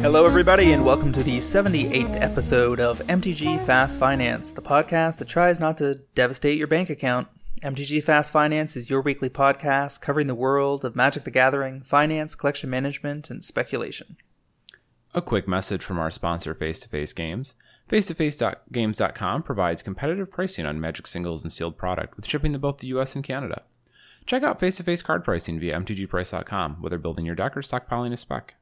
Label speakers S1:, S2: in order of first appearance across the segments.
S1: Hello, everybody, and welcome to the 78th episode of MTG Fast Finance, the podcast that tries not to devastate your bank account. MTG Fast Finance is your weekly podcast covering the world of Magic the Gathering, finance, collection management, and speculation.
S2: A quick message from our sponsor, Face to Face Games. Face to Face Games.com provides competitive pricing on Magic singles and sealed product with shipping to both the US and Canada. Check out face to face card pricing via MTGPrice.com, whether building your deck or stockpiling a spec.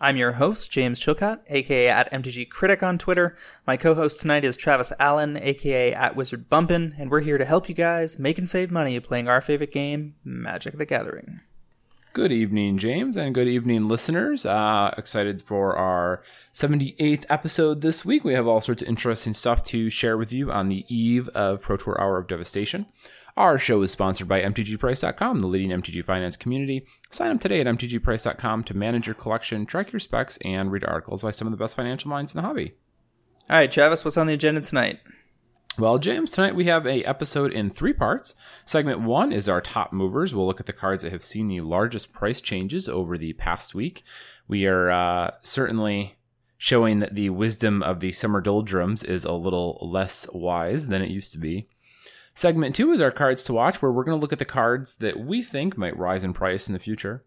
S1: I'm your host, James Chilcott, aka at MTG Critic on Twitter. My co host tonight is Travis Allen, aka at Wizard Bumpin', and we're here to help you guys make and save money playing our favorite game, Magic the Gathering.
S2: Good evening, James, and good evening, listeners. Uh, excited for our 78th episode this week. We have all sorts of interesting stuff to share with you on the eve of Pro Tour Hour of Devastation. Our show is sponsored by MTGPrice.com, the leading MTG finance community. Sign up today at MTGPrice.com to manage your collection, track your specs, and read articles by some of the best financial minds in the hobby.
S1: All right, Travis, what's on the agenda tonight?
S2: Well, James, tonight we have a episode in three parts. Segment one is our top movers. We'll look at the cards that have seen the largest price changes over the past week. We are uh, certainly showing that the wisdom of the summer doldrums is a little less wise than it used to be. Segment two is our cards to watch, where we're going to look at the cards that we think might rise in price in the future.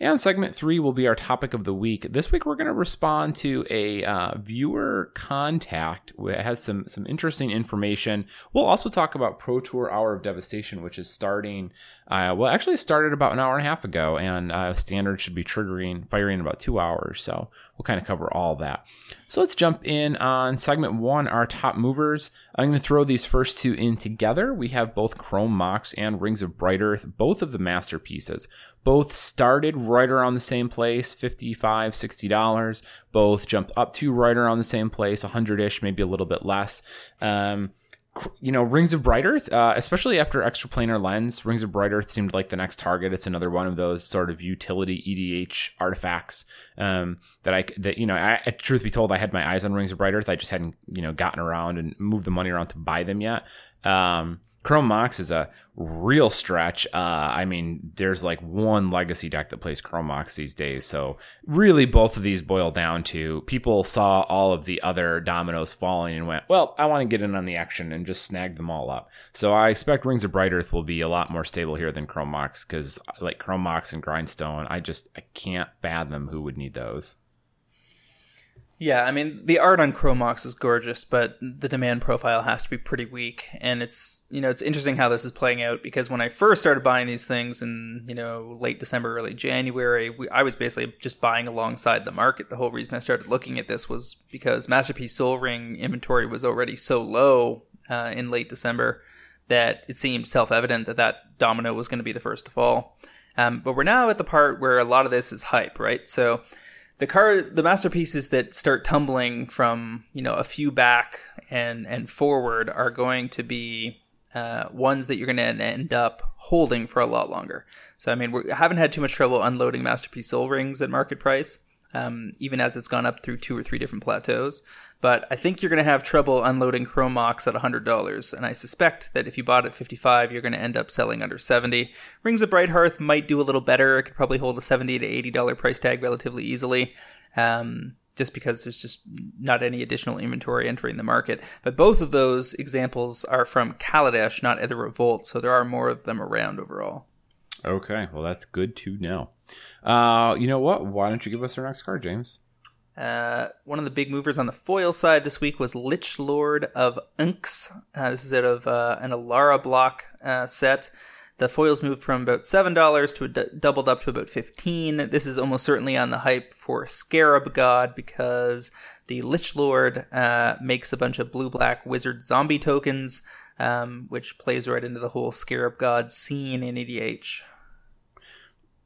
S2: And segment three will be our topic of the week. This week, we're going to respond to a uh, viewer contact that has some some interesting information. We'll also talk about Pro Tour Hour of Devastation, which is starting. Uh, well, actually, started about an hour and a half ago, and uh, standard should be triggering firing in about two hours. So we'll kind of cover all that. So let's jump in on segment one, our top movers. I'm going to throw these first two in together. We have both Chrome Mox and Rings of Brighthearth, both of the masterpieces. Both started right around the same place, $55, $60. Both jumped up to right around the same place, 100 ish, maybe a little bit less. Um, you know, Rings of Brighthearth, uh, especially after Extraplanar Lens, Rings of Brighthearth seemed like the next target. It's another one of those sort of utility EDH artifacts um, that I that you know, I, truth be told, I had my eyes on Rings of Brighthearth. I just hadn't you know gotten around and moved the money around to buy them yet. Um, Chrome Mox is a real stretch. Uh, I mean, there's like one legacy deck that plays Chrome Mox these days. So, really, both of these boil down to people saw all of the other dominoes falling and went, well, I want to get in on the action and just snag them all up. So, I expect Rings of Brighthearth will be a lot more stable here than Chrome Mox because, like Chrome Mox and Grindstone, I just I can't fathom who would need those.
S1: Yeah, I mean the art on Chrome Mox is gorgeous, but the demand profile has to be pretty weak. And it's you know it's interesting how this is playing out because when I first started buying these things in you know late December, early January, we, I was basically just buying alongside the market. The whole reason I started looking at this was because Masterpiece Soul Ring inventory was already so low uh, in late December that it seemed self evident that that domino was going to be the first to fall. Um, but we're now at the part where a lot of this is hype, right? So the car the masterpieces that start tumbling from you know a few back and and forward are going to be uh, ones that you're going to end up holding for a lot longer. So I mean we haven't had too much trouble unloading masterpiece soul Rings at market price, um, even as it's gone up through two or three different plateaus but I think you're going to have trouble unloading Chrome Mox at $100. And I suspect that if you bought at 55, you're going to end up selling under 70. Rings of Brighthearth might do a little better. It could probably hold a 70 to $80 price tag relatively easily. Um, just because there's just not any additional inventory entering the market. But both of those examples are from Kaladesh, not Aether Revolt, so there are more of them around overall.
S2: Okay, well that's good to know. Uh, you know what? Why don't you give us our next card, James?
S1: Uh, one of the big movers on the foil side this week was Lich Lord of Unx. Uh, this is out of uh, an Alara block uh, set. The foils moved from about seven dollars to doubled up to about fifteen. This is almost certainly on the hype for Scarab God because the Lich Lord uh, makes a bunch of blue black wizard zombie tokens, um, which plays right into the whole Scarab God scene in EDH.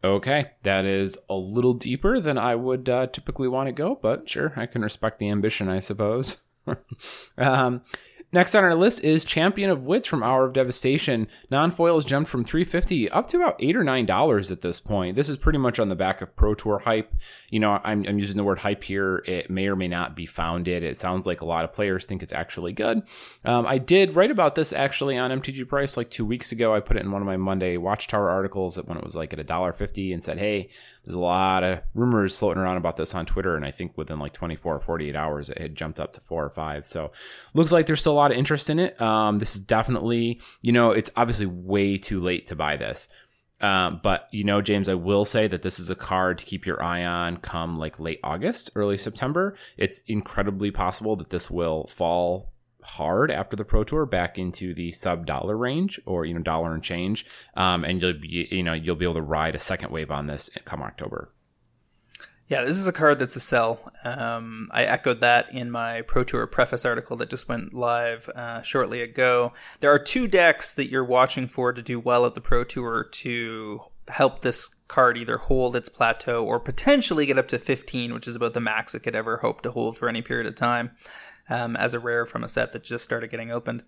S2: Okay, that is a little deeper than I would uh, typically want to go, but sure, I can respect the ambition, I suppose. um, Next on our list is Champion of Wits from Hour of Devastation. Non-foils jumped from 350 up to about eight or nine dollars at this point. This is pretty much on the back of Pro Tour hype. You know, I'm, I'm using the word hype here. It may or may not be founded. It sounds like a lot of players think it's actually good. Um, I did write about this actually on MTG Price like two weeks ago. I put it in one of my Monday Watchtower articles when it was like at a dollar fifty and said, "Hey, there's a lot of rumors floating around about this on Twitter." And I think within like 24 or 48 hours, it had jumped up to four or five. So looks like there's still lot of interest in it. Um, this is definitely, you know, it's obviously way too late to buy this. Um, but you know, James, I will say that this is a card to keep your eye on come like late August, early September. It's incredibly possible that this will fall hard after the pro tour back into the sub dollar range or you know dollar and change um, and you'll be you know you'll be able to ride a second wave on this come october
S1: yeah, this is a card that's a sell. Um, I echoed that in my Pro Tour preface article that just went live uh, shortly ago. There are two decks that you're watching for to do well at the Pro Tour to help this card either hold its plateau or potentially get up to 15, which is about the max it could ever hope to hold for any period of time um, as a rare from a set that just started getting opened.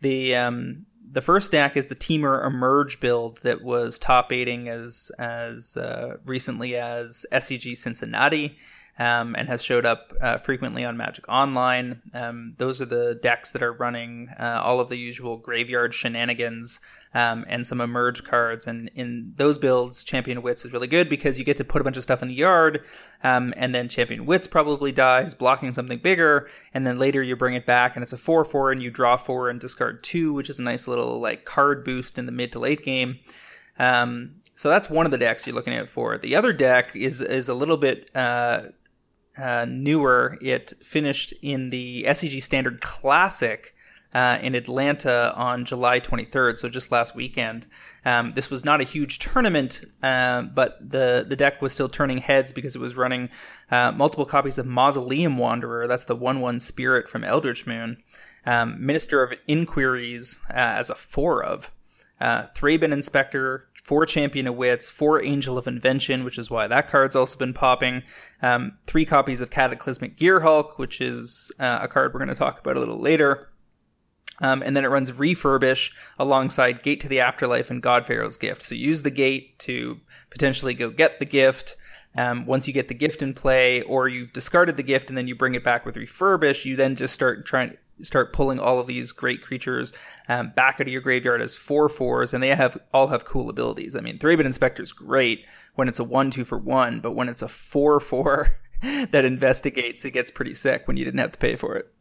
S1: The um, the first deck is the Temur Emerge build that was top aiding as as uh, recently as SCG Cincinnati um, and has showed up uh, frequently on Magic Online. Um, those are the decks that are running uh, all of the usual graveyard shenanigans um, and some emerge cards. And in those builds, Champion Wits is really good because you get to put a bunch of stuff in the yard, um, and then Champion Wits probably dies, blocking something bigger, and then later you bring it back and it's a 4 4 and you draw 4 and discard 2, which is a nice little like card boost in the mid to late game. Um, so that's one of the decks you're looking at for. The other deck is is a little bit uh, uh, newer. It finished in the SCG Standard Classic uh, in Atlanta on July 23rd, so just last weekend. Um, this was not a huge tournament, uh, but the, the deck was still turning heads because it was running uh, multiple copies of Mausoleum Wanderer. That's the 1 1 spirit from Eldritch Moon. Um, Minister of Inquiries uh, as a 4 of. Uh, Thraben Inspector, four Champion of Wits, four Angel of Invention, which is why that card's also been popping. Um, three copies of Cataclysmic Gearhulk, which is uh, a card we're going to talk about a little later. Um, and then it runs Refurbish alongside Gate to the Afterlife and God Pharaoh's Gift. So use the gate to potentially go get the gift. Um, once you get the gift in play, or you've discarded the gift and then you bring it back with Refurbish, you then just start trying start pulling all of these great creatures um, back out of your graveyard as four fours, and they have all have cool abilities. I mean, Thraben Inspector is great when it's a one two for one, but when it's a four four that investigates, it gets pretty sick when you didn't have to pay for it.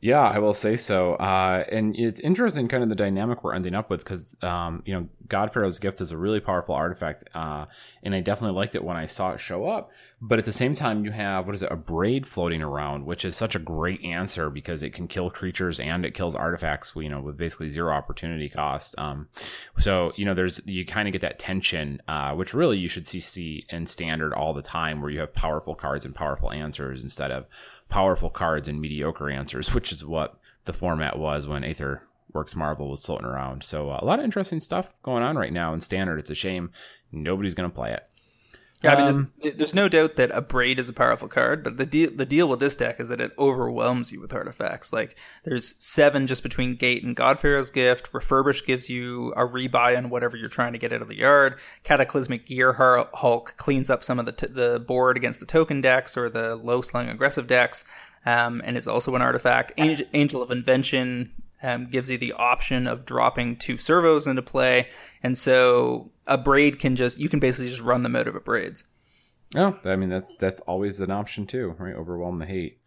S2: Yeah, I will say so. Uh, and it's interesting, kind of the dynamic we're ending up with, because um, you know, Godpharaoh's Gift is a really powerful artifact, uh, and I definitely liked it when I saw it show up. But at the same time, you have what is it, Abrade floating around, which is such a great answer because it can kill creatures and it kills artifacts, you know, with basically zero opportunity cost. Um, so you know, there's you kind of get that tension, uh, which really you should see see in standard all the time, where you have powerful cards and powerful answers instead of powerful cards and mediocre answers, which is what the format was when Aether Works Marvel was floating around. So uh, a lot of interesting stuff going on right now in standard. It's a shame nobody's going to play it.
S1: Yeah, I mean, there's, um, there's, no doubt that Abrade is a powerful card, but the deal the deal with this deck is that it overwhelms you with artifacts. Like there's seven just between Gate and Godpharaoh's Gift. Refurbish gives you a rebuy on whatever you're trying to get out of the yard. Cataclysmic Gear Hulk cleans up some of the t- the board against the token decks or the low slung aggressive decks, um, and is also an artifact. Angel, Angel of Invention um, gives you the option of dropping two servos into play, and so Abrade can just you can basically just run the out of Abrades.
S2: Oh, I mean that's that's always an option too, right? Overwhelm the hate.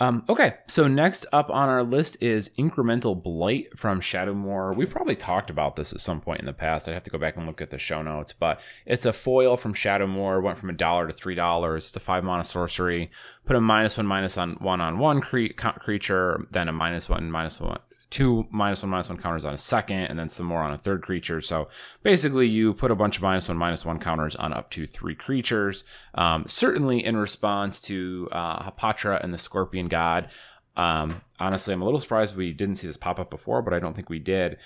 S2: Um, okay, so next up on our list is Incremental Blight from Shadowmoor. We probably talked about this at some point in the past. I'd have to go back and look at the show notes, but it's a foil from Shadowmoor. Went from a dollar to three dollars. It's a five mana sorcery. Put a minus one minus on one on one cre- creature, then a minus one minus one two minus one minus one counters on a second, and then some more on a third creature. So basically, you put a bunch of minus one minus one counters on up to three creatures. Um, certainly in response to uh, Hapatra and the Scorpion God. um, honestly, I'm a little surprised we didn't see this pop up before, but I don't think we did.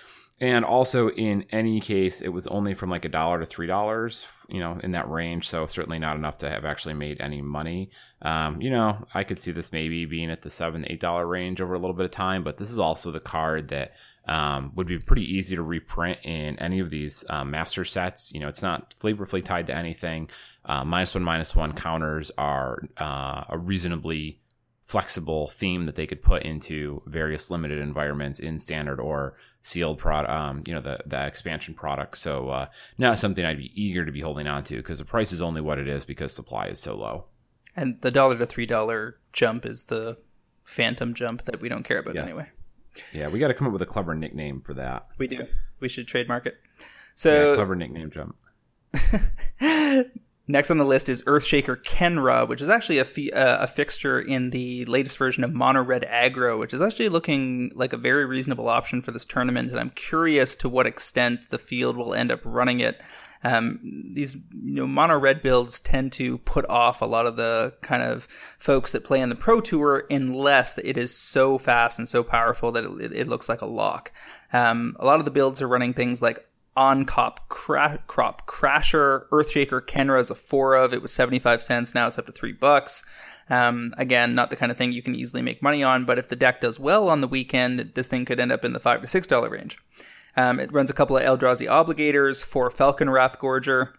S2: And also, in any case, it was only from like a dollar to three dollars, you know, in that range. So certainly not enough to have actually made any money. Um, you know, I could see this maybe being at the seven, eight dollar range over a little bit of time, but this is also the card that um, would be pretty easy to reprint in any of these uh, master sets. You know, it's not flavorfully tied to anything. Uh, minus one, minus one counters are uh, a reasonably flexible theme that they could put into various limited environments in standard or sealed product, um, you know, the, the expansion product. So, uh, not something I'd be eager to be holding on to because the price is only what it is because supply is so low.
S1: And the dollar to three dollar jump is the phantom jump that we don't care about yes. anyway.
S2: Yeah, we got to come up with a clever nickname for that.
S1: We do. We should trademark it. So
S2: yeah, clever nickname jump.
S1: Next on the list is Earthshaker Khenra, which is actually a, fi- uh, a fixture in the latest version of Mono Red Aggro, which is actually looking like a very reasonable option for this tournament. And I'm curious to what extent the field will end up running it. Um, these you know mono red builds tend to put off a lot of the kind of folks that play on the pro tour unless it is so fast and so powerful that it, it looks like a lock. Um, a lot of the builds are running things like on cop cra- crop crasher Earthshaker Khenra is a four of. It was 75 cents. Now it's up to three bucks. Um, again not the kind of thing you can easily make money on but if the deck does well on the weekend this thing could end up in the five to six dollar range. Um, it runs a couple of eldrazi obligators four Falkenrath Gorger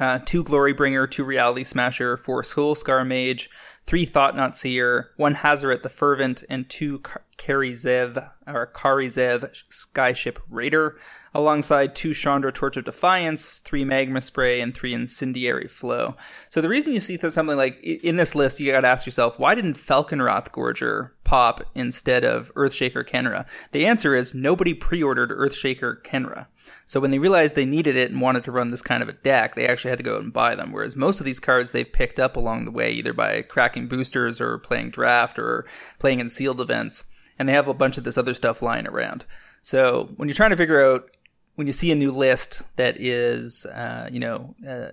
S1: uh, two glory bringer two reality smasher four soul scar mage three Thought-Knot Seer, one Hazoret the Fervent, and two Kari Zev or Kari Zev Skyship Raider, alongside two Chandra Torch of Defiance, three Magma Spray, and three Incendiary Flow. So the reason you see something like in this list, you got to ask yourself, why didn't Falkenrath Gorger pop instead of Earthshaker Khenra? The answer is nobody pre-ordered Earthshaker Khenra. So when they realized they needed it and wanted to run this kind of a deck, they actually had to go out and buy them. Whereas most of these cards they've picked up along the way, either by cracking boosters or playing draft or playing in sealed events, and they have a bunch of this other stuff lying around. So when you're trying to figure out when you see a new list that is, uh, you know, uh,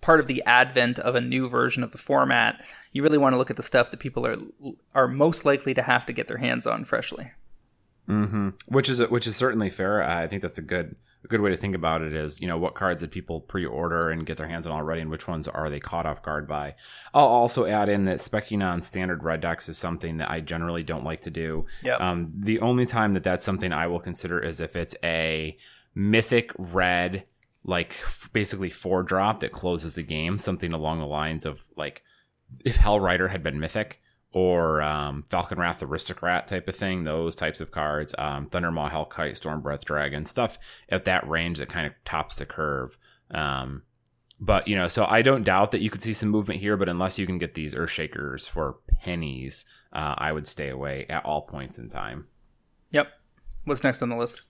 S1: part of the advent of a new version of the format, you really want to look at the stuff that people are are most likely to have to get their hands on freshly.
S2: Mm-hmm. Which is which is certainly fair. I think that's a good a good way to think about it. Is you know what cards did people pre-order and get their hands on already, and which ones are they caught off guard by. I'll also add in that specking on standard red decks is something that I generally don't like to do.
S1: Yep.
S2: Um, the only time that that's something I will consider is if it's a mythic red, like basically four drop that closes the game, something along the lines of like if Hell Rider had been mythic or um, Falkenrath Aristocrat type of thing, those types of cards, um, Thundermaw Hellkite, Stormbreath Dragon, stuff at that range that kind of tops the curve. Um, but, you know, so I don't doubt that you could see some movement here, but unless you can get these Earthshakers for pennies, uh, I would stay away at all points in time.
S1: Yep. What's next on the list?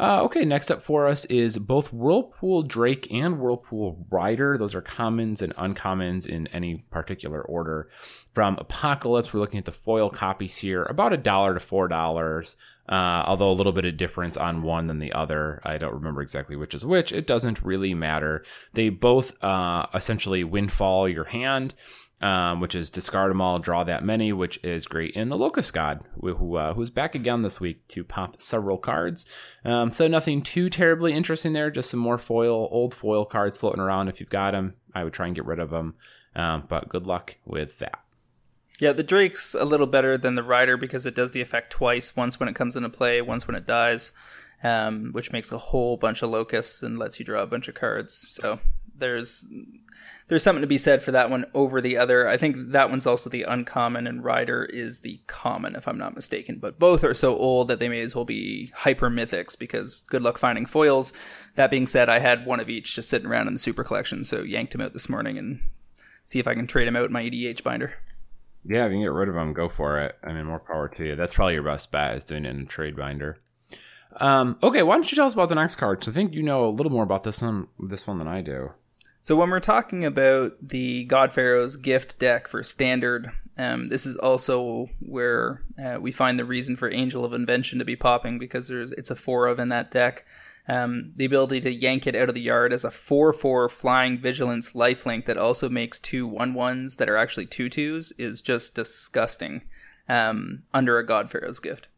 S2: Uh, okay, next up for us is both Whirlpool Drake and Whirlpool Rider. Those are commons and uncommons in any particular order. From Apocalypse, we're looking at the foil copies here, about a dollar to four dollars. Uh, although a little bit of difference on one than the other. I don't remember exactly which is which. It doesn't really matter. They both uh, essentially windfall your hand um, which is discard them all, draw that many, which is great in the Locust God, who uh, who's back again this week to pop several cards. Um, so nothing too terribly interesting there, just some more foil, old foil cards floating around. If you've got them, I would try and get rid of them. Um, but good luck with that.
S1: Yeah, the Drake's a little better than the Rider because it does the effect twice. Once when it comes into play, once when it dies, um, which makes a whole bunch of locusts and lets you draw a bunch of cards. So there's there's something to be said for that one over the other. I think that one's also the uncommon, and Rider is the common, if I'm not mistaken. But both are so old that they may as well be hyper mythics because good luck finding foils. That being said, I had one of each just sitting around in the super collection, so yanked him out this morning and see if I can trade him out in my EDH binder.
S2: Yeah, if you can get rid of them, go for it. I mean, more power to you. That's probably your best bet is doing it in a trade binder. Um, okay, why don't you tell us about the next card? So I think you know a little more about this one, this one than I do.
S1: So when we're talking about the God Pharaoh's gift deck for standard, um, this is also where uh, we find the reason for Angel of Invention to be popping because there's it's a four of in that deck. Um, the ability to yank it out of the yard as a 4 4 flying vigilance lifelink that also makes two 1 1s that are actually 2 2s is just disgusting. um, under a God Pharaoh's gift.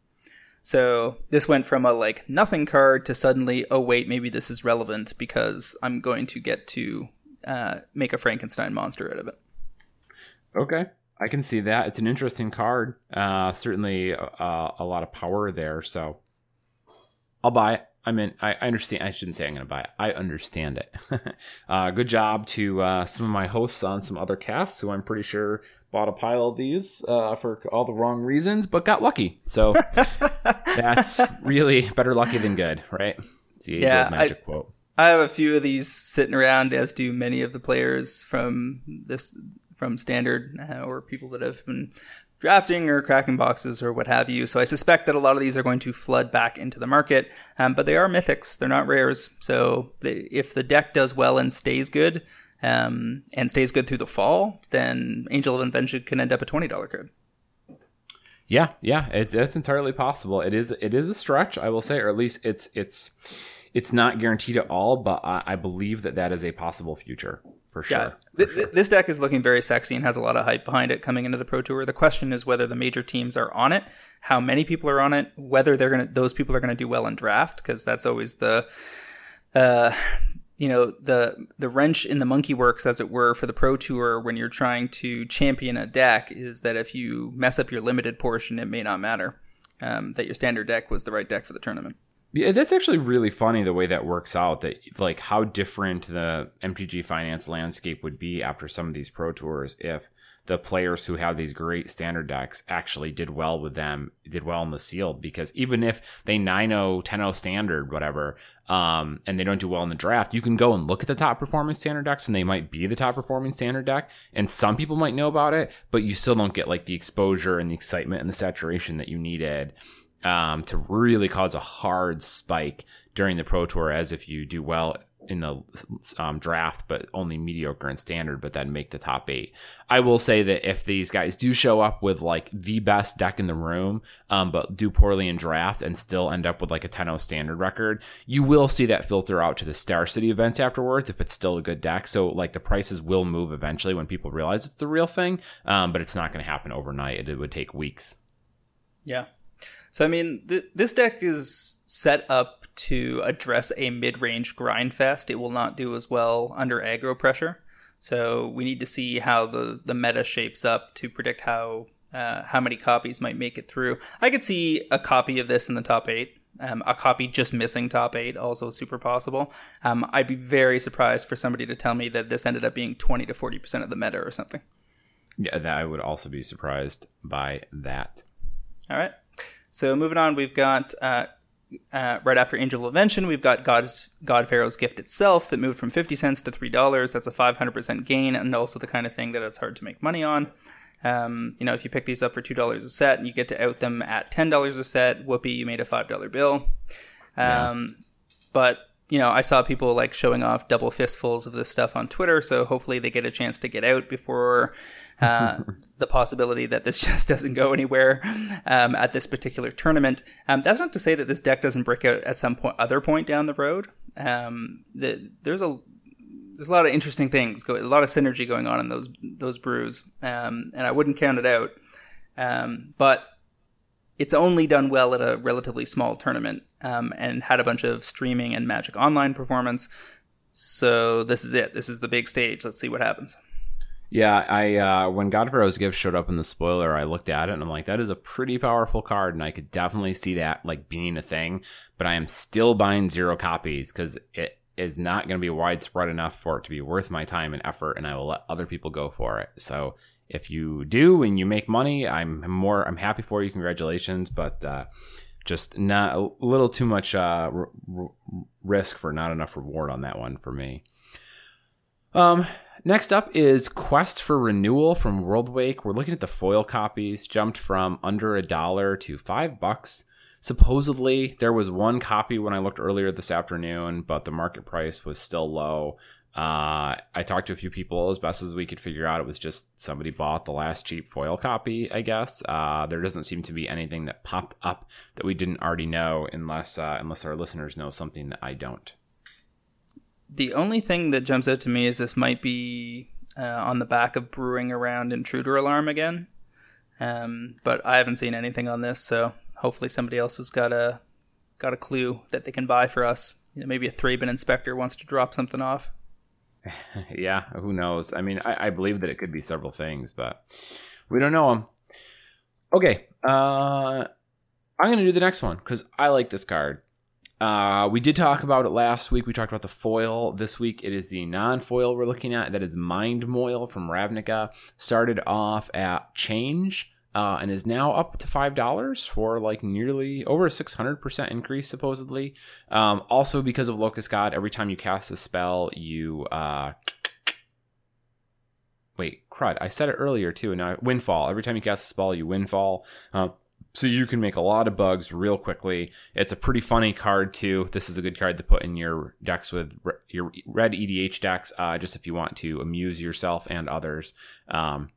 S1: So this went from a like nothing card to suddenly, oh wait, maybe this is relevant because I'm going to get to uh, make a Frankenstein monster out of it.
S2: Okay, I can see that. It's an interesting card. Uh, certainly uh, a lot of power there. So I'll buy it. I mean, I, I understand. I shouldn't say I'm going to buy it. I understand it. uh, good job to uh, some of my hosts on some other casts who I'm pretty sure bought a pile of these uh, for all the wrong reasons, but got lucky. So that's really better lucky than good, right?
S1: It's the yeah, magic I, quote. I have a few of these sitting around, as do many of the players from this from standard uh, or people that have been drafting or cracking boxes or what have you. So I suspect that a lot of these are going to flood back into the market, um, but they are mythics; they're not rares. So they, if the deck does well and stays good, um, and stays good through the fall, then Angel of Invention can end up a twenty dollar card.
S2: Yeah, yeah, it's it's entirely possible. It is it is a stretch, I will say, or at least it's it's it's not guaranteed at all, but I, I believe that that is a possible future for sure. Yeah.
S1: For sure. This deck is looking very sexy and has a lot of hype behind it coming into the Pro Tour. The question is whether the major teams are on it, how many people are on it, whether they're gonna those people are gonna do well in draft, because that's always the uh, you know the the wrench in the monkey works as it were for the pro tour when you're trying to champion a deck is that if you mess up your limited portion it may not matter um, that your standard deck was the right deck for the tournament
S2: yeah, that's actually really funny the way that works out. That like how different the MTG finance landscape would be after some of these pro tours if the players who have these great standard decks actually did well with them, did well in the sealed. Because even if they 9-0, 10-0 standard, whatever, um, and they don't do well in the draft, you can go and look at the top performing standard decks, and they might be the top performing standard deck. And some people might know about it, but you still don't get like the exposure and the excitement and the saturation that you needed um, to really cause a hard spike during the Pro Tour, as if you do well in the um, draft, but only mediocre and standard, but then make the top eight. I will say that if these guys do show up with like the best deck in the room, um, but do poorly in draft and still end up with like a 10 0 standard record, you will see that filter out to the Star City events afterwards if it's still a good deck. So, like, the prices will move eventually when people realize it's the real thing, um, but it's not going to happen overnight. It, it would take weeks.
S1: Yeah. So I mean, th- this deck is set up to address a mid-range grind fest. It will not do as well under aggro pressure. So we need to see how the the meta shapes up to predict how uh, how many copies might make it through. I could see a copy of this in the top eight. Um, a copy just missing top eight, also super possible. Um, I'd be very surprised for somebody to tell me that this ended up being 20 to 40% of the meta or something.
S2: Yeah, that I would also be surprised by that.
S1: All right. So moving on, we've got uh, uh, right after Angel of Invention, we've got God's God Pharaoh's Gift itself that moved from fifty cents to three dollars. That's a five hundred percent gain, and also the kind of thing that it's hard to make money on. Um, you know, if you pick these up for two dollars a set and you get to out them at ten dollars a set, whoopee, you made a five dollar bill. Um, yeah. But you know, I saw people like showing off double fistfuls of this stuff on Twitter, so hopefully they get a chance to get out before uh, the possibility that this just doesn't go anywhere um, at this particular tournament. Um, that's not to say that this deck doesn't break out at some point, other point down the road. Um, the, there's a there's a lot of interesting things, go, a lot of synergy going on in those those brews, um, and I wouldn't count it out. Um, but it's only done well at a relatively small tournament um, and had a bunch of streaming and Magic Online performance. So this is it. This is the big stage. Let's see what happens.
S2: Yeah, I uh, when God Pharaoh's Gift showed up in the spoiler, I looked at it and I'm like, that is a pretty powerful card, and I could definitely see that like being a thing. But I am still buying zero copies because it is not going to be widespread enough for it to be worth my time and effort, and I will let other people go for it. So if you do and you make money, I'm more I'm happy for you. Congratulations, but uh, just not a little too much uh, r- r- risk for not enough reward on that one for me. Um, next up is Quest for Renewal from Worldwake. We're looking at the foil copies, jumped from under a dollar to five bucks. Supposedly, there was one copy when I looked earlier this afternoon, but the market price was still low. Uh, I talked to a few people as best as we could figure out. It was just somebody bought the last cheap foil copy, I guess. Uh, there doesn't seem to be anything that popped up that we didn't already know, unless uh, unless our listeners know something that I don't.
S1: The only thing that jumps out to me is this might be uh, on the back of brewing around Intruder Alarm again. Um, but I haven't seen anything on this, so hopefully somebody else has got a got a clue that they can buy for us. You know, maybe a Thraben inspector wants to drop something off.
S2: yeah, who knows? I mean, I, I, believe that it could be several things, but we don't know them. Okay, uh, I'm going to do the next one because I like this card. Uh, we did talk about it last week. We talked about the foil. This week it is the non-foil we're looking at. That is Mind Moil from Ravnica. Started off at change uh, and is now up to five dollars for like nearly over a six hundred percent increase supposedly. Um, also because of Locust God, every time you cast a spell, you uh, wait crud. I said it earlier too. And now windfall. Every time you cast a spell, you windfall. Uh, so you can make a lot of bugs real quickly. It's a pretty funny card too. This is a good card to put in your decks with re- your red EDH decks, uh, just if you want to amuse yourself and others. Um,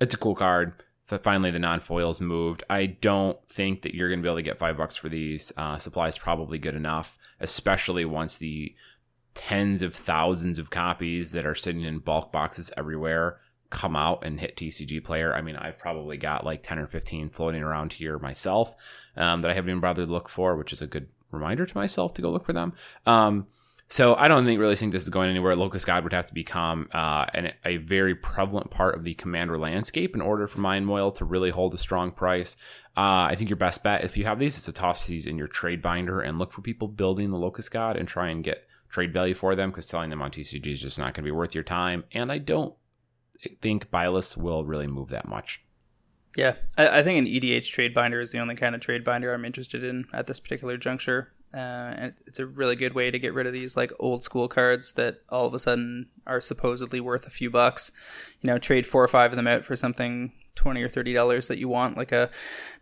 S2: it's a cool card. Finally, the non-foils moved. I don't think that you're going to be able to get five bucks for these. Uh, supply is probably good enough, especially once the tens of thousands of copies that are sitting in bulk boxes everywhere come out and hit TCG Player. I mean, I've probably got like 10 or 15 floating around here myself um, that I haven't even bothered to look for, which is a good reminder to myself to go look for them. Um, so I don't think really think this is going anywhere. Locust God would have to become uh, an, a very prevalent part of the commander landscape in order for Mind Moil to really hold a strong price. Uh, I think your best bet, if you have these, is to toss these in your trade binder and look for people building the Locust God and try and get trade value for them because selling them on TCG is just not going to be worth your time. And I don't think Byleth will really move that much.
S1: Yeah, I, I, think an EDH trade binder is the only kind of trade binder I'm interested in at this particular juncture. Uh, and it's a really good way to get rid of these like old school cards that all of a sudden are supposedly worth a few bucks. You know, trade four or five of them out for something twenty or thirty dollars that you want, like a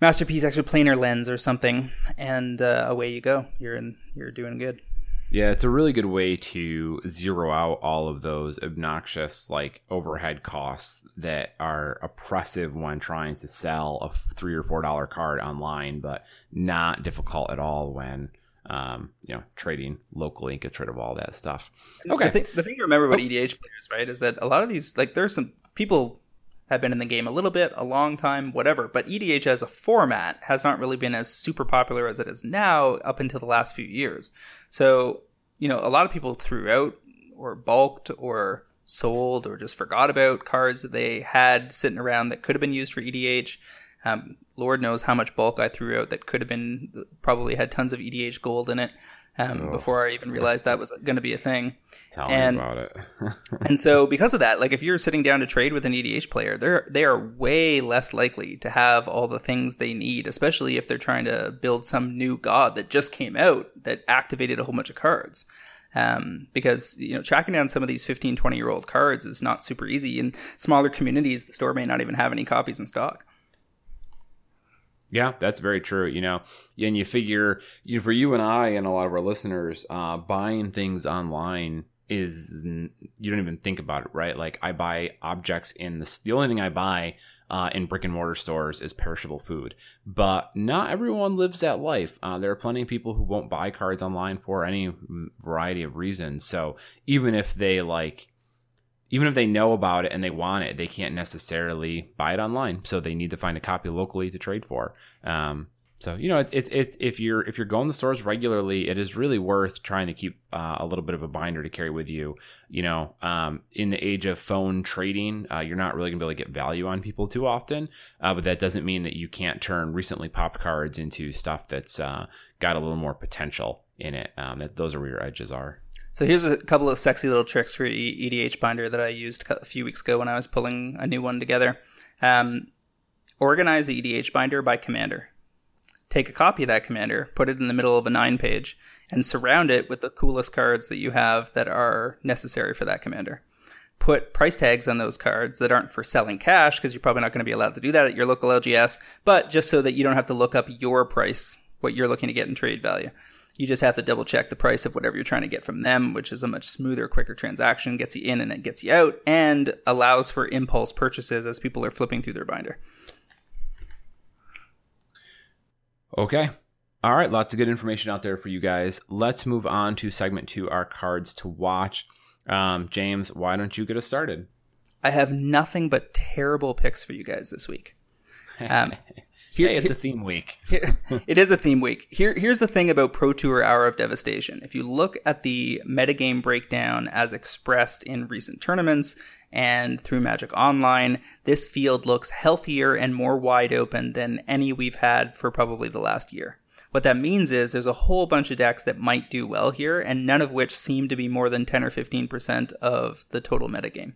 S1: masterpiece Extraplanar Lens or something, and uh, away you go. You're in. You're doing good.
S2: Yeah, it's a really good way to zero out all of those obnoxious like overhead costs that are oppressive when trying to sell a three or four dollar card online, but not difficult at all when um, you know trading locally and get rid of all that stuff.
S1: Okay, the thing, the thing to remember about oh. EDH players, right, is that a lot of these like there's some people have been in the game a little bit, a long time, whatever. But EDH as a format has not really been as super popular as it is now up until the last few years. So, you know, a lot of people threw out or bulked or sold or just forgot about cards that they had sitting around that could have been used for EDH. Um, Lord knows how much bulk I threw out that could have been probably had tons of EDH gold in it um, before I even realized that was going to be a thing.
S2: Tell
S1: and,
S2: me about it.
S1: and so, because of that, like if you're sitting down to trade with an EDH player, they're they are way less likely to have all the things they need, especially if they're trying to build some new god that just came out that activated a whole bunch of cards. Um, because you know tracking down some of these 15 20 year old cards is not super easy in smaller communities the store may not even have any copies in stock
S2: yeah, that's very true. You know, and you figure you for you and I and a lot of our listeners, uh, buying things online is you don't even think about it, right? Like I buy objects in the the only thing I buy uh, in brick and mortar stores is perishable food, but not everyone lives that life. Uh, there are plenty of people who won't buy cards online for any variety of reasons. So even if they like even if they know about it and they want it, they can't necessarily buy it online. So they need to find a copy locally to trade for. Um, so you know, it's, it's, it's if you're if you're going to stores regularly, it is really worth trying to keep uh, a little bit of a binder to carry with you. You know, um, in the age of phone trading, uh, you're not really gonna be able to get value on people too often. Uh, but that doesn't mean that you can't turn recently popped cards into stuff that's uh, got a little more potential in it. Um, that those are where your edges are.
S1: So here's a couple of sexy little tricks for EDH Binder that I used a few weeks ago when I was pulling a new one together. Um, organize the EDH Binder by commander. Take a copy of that commander, put it in the middle of a nine page, and surround it with the coolest cards that you have that are necessary for that commander. Put price tags on those cards that aren't for selling cash, because you're probably not going to be allowed to do that at your local LGS, but just so that you don't have to look up your price, what you're looking to get in trade value. You just have to double check the price of whatever you're trying to get from them, which is a much smoother, quicker transaction, gets you in and it gets you out, and allows for impulse purchases as people are flipping through their binder.
S2: Okay. All right, lots of good information out there for you guys. Let's move on to segment two, our cards to watch. Um, James, why don't you get us started?
S1: I have nothing but terrible picks for you guys this week.
S2: Um, here, hey, it's a theme week.
S1: here, it is a theme week. Here, here's the thing about Pro Tour Hour of Devastation. If you look at the metagame breakdown as expressed in recent tournaments and through Magic Online, this field looks healthier and more wide open than any we've had for probably the last year. What that means is there's a whole bunch of decks that might do well here, and none of which seem to be more than 10 or 15% of the total metagame.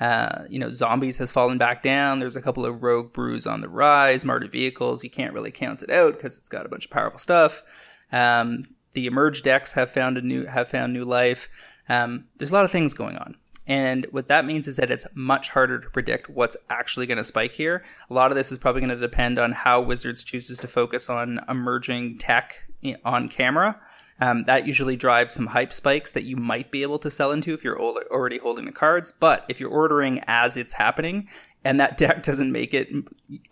S1: Uh, you know, zombies has fallen back down. There's a couple of rogue brews on the rise. Mardu vehicles, you can't really count it out because it's got a bunch of powerful stuff. Um, the emerge decks have found a new have found new life. Um, there's a lot of things going on. And what that means is that it's much harder to predict what's actually going to spike here. A lot of this is probably going to depend on how Wizards chooses to focus on emerging tech on camera. Um, that usually drives some hype spikes that you might be able to sell into if you're already holding the cards. But if you're ordering as it's happening and that deck doesn't make it,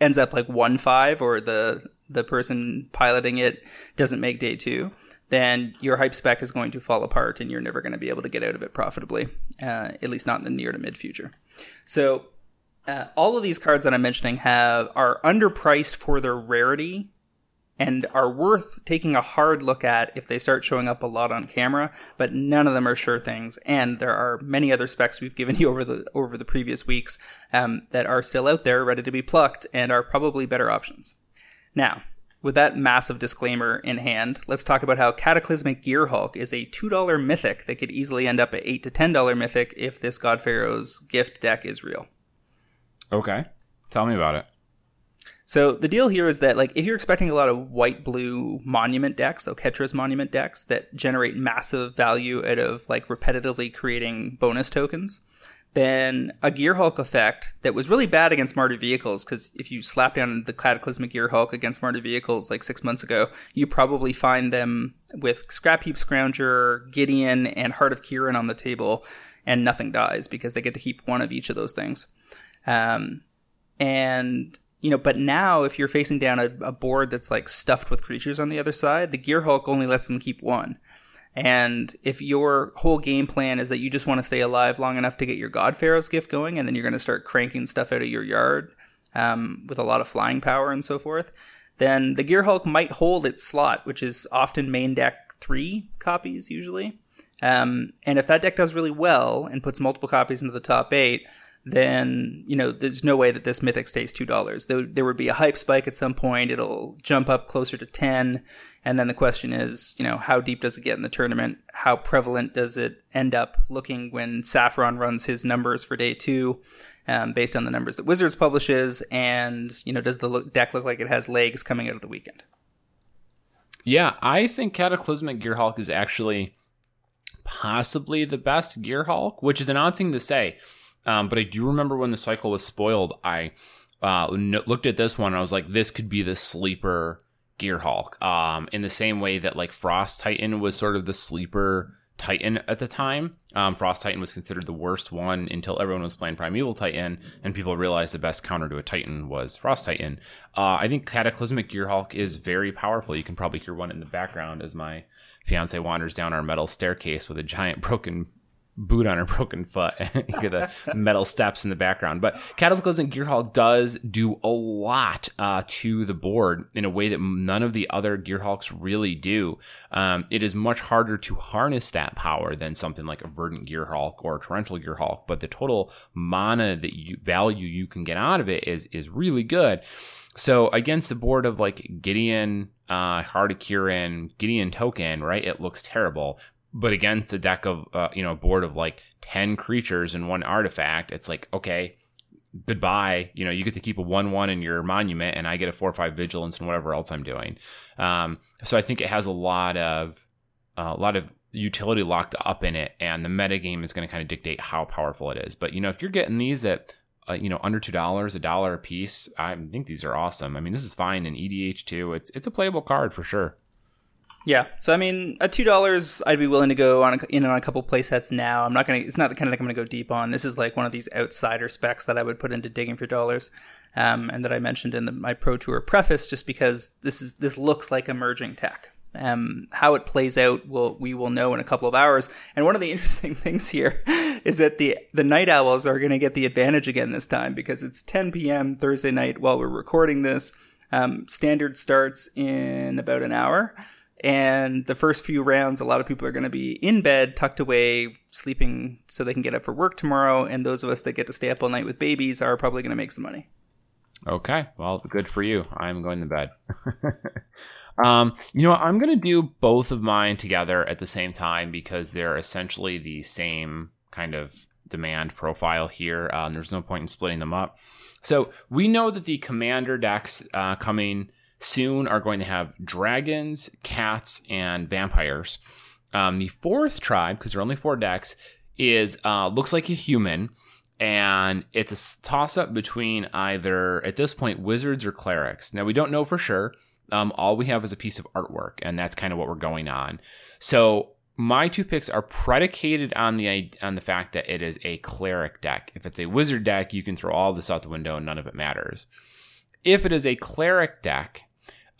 S1: ends up like one five, or the the person piloting it doesn't make day two, then your hype spec is going to fall apart and you're never going to be able to get out of it profitably, uh, at least not in the near to mid future. So, uh, all of these cards that I'm mentioning have are underpriced for their rarity and are worth taking a hard look at if they start showing up a lot on camera, but none of them are sure things. And there are many other specs we've given you over the over the previous weeks um, that are still out there, ready to be plucked, and are probably better options. Now, with that massive disclaimer in hand, let's talk about how Cataclysmic Gearhulk is a $2 mythic that could easily end up at 8 to $10 mythic if this God Pharaoh's gift deck is real.
S2: Okay. Tell me about it.
S1: So the deal here is that like if you're expecting a lot of white blue monument decks, so Ketras monument decks that generate massive value out of like repetitively creating bonus tokens, then a Gearhulk effect that was really bad against Mardu vehicles, because if you slap down the Cataclysmic Gearhulk against Mardu vehicles like six months ago, you probably find them with Scrap Heap Scrounger, Gideon, and Heart of Kiran on the table, and nothing dies because they get to keep one of each of those things. Um, and you know, but now if you're facing down a, a board that's like stuffed with creatures on the other side, the Gear Hulk only lets them keep one. And if your whole game plan is that you just want to stay alive long enough to get your God Pharaoh's gift going, and then you're going to start cranking stuff out of your yard um, with a lot of flying power and so forth, then the Gear Hulk might hold its slot, which is often main deck three copies usually. Um, and if that deck does really well and puts multiple copies into the top eight, then you know there's no way that this mythic stays two dollars. There, there would be a hype spike at some point. It'll jump up closer to ten, and then the question is, you know, how deep does it get in the tournament? How prevalent does it end up looking when Saffron runs his numbers for day two, um, based on the numbers that Wizards publishes? And you know, does the look, deck look like it has legs coming out of the weekend?
S2: Yeah, I think Cataclysmic Gearhulk is actually possibly the best Gearhulk, which is an odd thing to say um, but I do remember when the cycle was spoiled, I uh, looked at this one and I was like, this could be the sleeper Gearhulk. Um, in the same way that like Frost Titan was sort of the sleeper Titan at the time. Um, Frost Titan was considered the worst one until everyone was playing Primeval Titan, and people realized the best counter to a Titan was Frost Titan. Uh, I think Cataclysmic Gearhulk is very powerful. You can probably hear one in the background as my fiance wanders down our metal staircase with a giant broken boot on her broken foot. you get the metal steps in the background. But Cataclysmic Gearhulk does do a lot uh, to the board in a way that none of the other Gearhulks really do. Um, it is much harder to harness that power than something like a Verdant Gearhulk or a Torrential Gearhulk, but the total mana that you value you can get out of it is is really good. So against the board of like Gideon, uh, Kiran, Gideon token, right? It looks terrible but against a deck of uh, you know a board of like 10 creatures and one artifact it's like okay goodbye you know you get to keep a 1-1 in your monument and i get a 4-5 vigilance and whatever else i'm doing. Um, so i think it has a lot of uh, a lot of utility locked up in it and the metagame is going to kind of dictate how powerful it is. But you know if you're getting these at uh, you know under two dollars a dollar a piece i think these are awesome. I mean this is fine in edh too it's it's a playable card for sure
S1: yeah, so I mean, at two dollars, I'd be willing to go on a, in on a couple play sets now. I'm not gonna. It's not the kind of thing I'm gonna go deep on. This is like one of these outsider specs that I would put into digging for dollars, um, and that I mentioned in the, my Pro Tour preface, just because this is this looks like emerging tech. Um, how it plays out, will we will know in a couple of hours. And one of the interesting things here is that the the night owls are going to get the advantage again this time because it's 10 p.m. Thursday night while we're recording this. Um, standard starts in about an hour, and the first few rounds, a lot of people are going to be in bed, tucked away, sleeping so they can get up for work tomorrow. And those of us that get to stay up all night with babies are probably going to make some money.
S2: Okay, well, good for you. I'm going to bed. um, you know, I'm going to do both of mine together at the same time because they're essentially the same kind of demand profile here. Um, there's no point in splitting them up. So we know that the commander decks uh, coming soon are going to have dragons, cats, and vampires. Um, the fourth tribe, because there are only four decks, is uh, looks like a human and it's a toss up between either at this point wizards or clerics. Now we don't know for sure. Um, all we have is a piece of artwork, and that's kind of what we're going on. So my two picks are predicated on the on the fact that it is a cleric deck. If it's a wizard deck, you can throw all this out the window and none of it matters. If it is a cleric deck,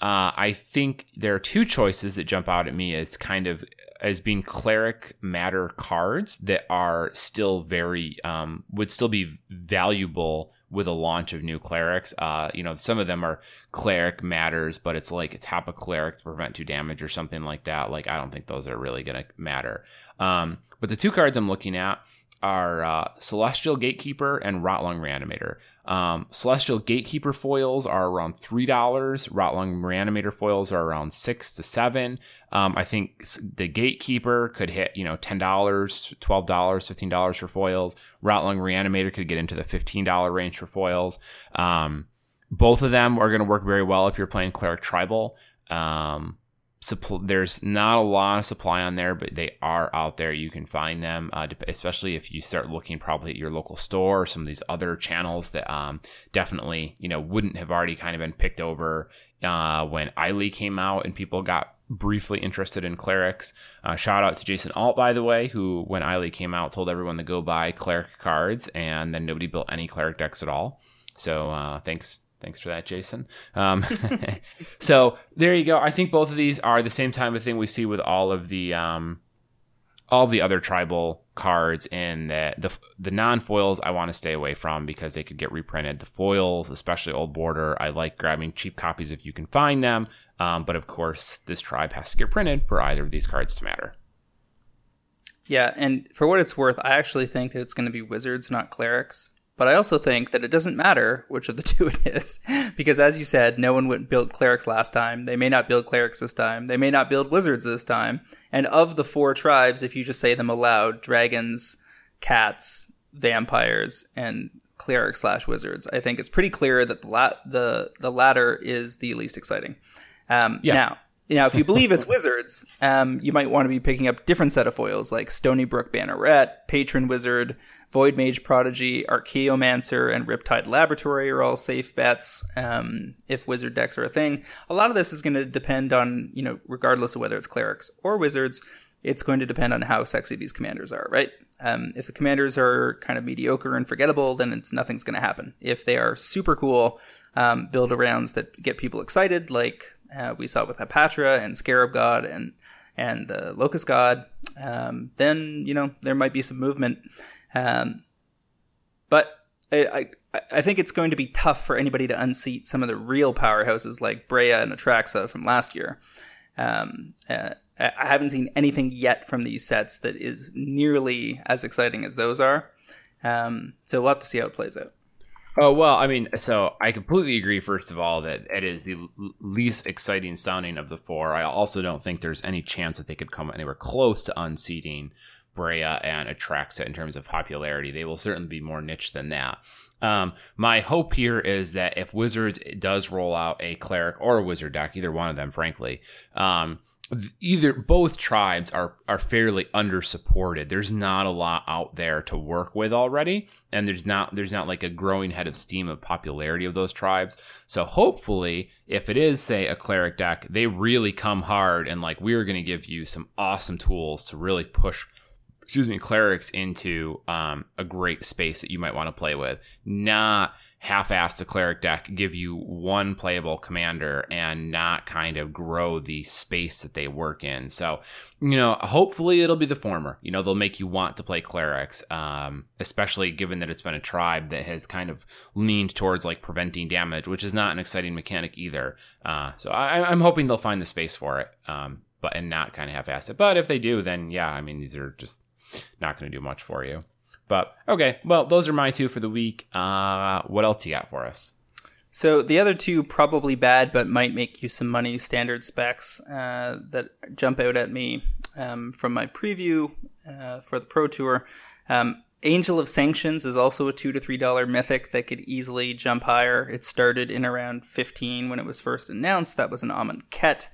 S2: uh, I think there are two choices that jump out at me as kind of as being cleric matter cards that are still very um, would still be valuable with a launch of new clerics. Uh, you know, some of them are cleric matters, but it's like tap a cleric to prevent two damage or something like that. Like I don't think those are really going to matter. Um, but the two cards I'm looking at are uh, Celestial Gatekeeper and Rotlung Reanimator. Um, Celestial Gatekeeper foils are around three dollars. Rotlung Reanimator foils are around six to seven. Um, I think the Gatekeeper could hit you know ten dollars, twelve dollars, fifteen dollars for foils. Rotlung Reanimator could get into the fifteen dollar range for foils. Um, both of them are going to work very well if you're playing Cleric Tribal. Um, Suppl- there's not a lot of supply on there, but they are out there. You can find them, uh, especially if you start looking probably at your local store or some of these other channels that um, definitely you know wouldn't have already kind of been picked over uh, when Eilee came out and people got briefly interested in clerics. Uh, shout out to Jason Alt, by the way, who when Eilee came out told everyone to go buy cleric cards, and then nobody built any cleric decks at all. So uh, thanks Thanks for that, Jason. Um, so there you go. I think both of these are the same type of thing we see with all of the um, all of the other tribal cards in the the, the non foils. I want to stay away from because they could get reprinted. The foils, especially old border, I like grabbing cheap copies if you can find them. Um, but of course, this tribe has to get printed for either of these cards to matter.
S1: Yeah, and for what it's worth, I actually think that it's going to be wizards, not clerics. But I also think that it doesn't matter which of the two it is, because as you said, no one would build clerics last time. They may not build clerics this time. They may not build wizards this time. And of the four tribes, if you just say them aloud, dragons, cats, vampires, and cleric slash wizards, I think it's pretty clear that the la- the the latter is the least exciting. Um, yeah. Now, now, if you believe it's wizards, um, you might want to be picking up different set of foils like Stonybrook Banneret, Patron Wizard, Voidmage Prodigy, Archaeomancer, and Riptide Laboratory are all safe bets um, if wizard decks are a thing. A lot of this is going to depend on, you know, regardless of whether it's clerics or wizards, it's going to depend on how sexy these commanders are, right? Um, if the commanders are kind of mediocre and forgettable, then it's nothing's going to happen. If they are super cool, um, build arounds that get people excited, like uh, we saw it with Hapatra and Scarab God and and the Locust God, um, then you know there might be some movement. Um, but I, I, I think it's going to be tough for anybody to unseat some of the real powerhouses like Breya and Atraxa from last year. Um, uh, I haven't seen anything yet from these sets that is nearly as exciting as those are. Um, so we'll have to see how it plays out.
S2: Oh well, I mean, so I completely agree. First of all, that it is the least exciting sounding of the four. I also don't think there's any chance that they could come anywhere close to unseating Breya and Atraxa in terms of popularity. They will certainly be more niche than that. Um, my hope here is that if Wizards does roll out a cleric or a wizard deck, either one of them, frankly, um, either both tribes are are fairly under supported. There's not a lot out there to work with already, and there's not there's not like a growing head of steam of popularity of those tribes. So hopefully, if it is say a cleric deck, they really come hard and like we're going to give you some awesome tools to really push excuse me clerics into um, a great space that you might want to play with not half-ass the cleric deck, give you one playable commander, and not kind of grow the space that they work in. So, you know, hopefully it'll be the former. You know, they'll make you want to play clerics, um, especially given that it's been a tribe that has kind of leaned towards like preventing damage, which is not an exciting mechanic either. Uh, so I, am hoping they'll find the space for it, um, but and not kind of half-ass it. But if they do, then yeah, I mean these are just not going to do much for you. But okay, well, those are my two for the week. Uh, what else you got for us?
S1: So the other two probably bad, but might make you some money. Standard specs uh, that jump out at me um, from my preview uh, for the Pro Tour. Um, Angel of Sanctions is also a two to three dollar mythic that could easily jump higher. It started in around fifteen when it was first announced. That was an Amonkhet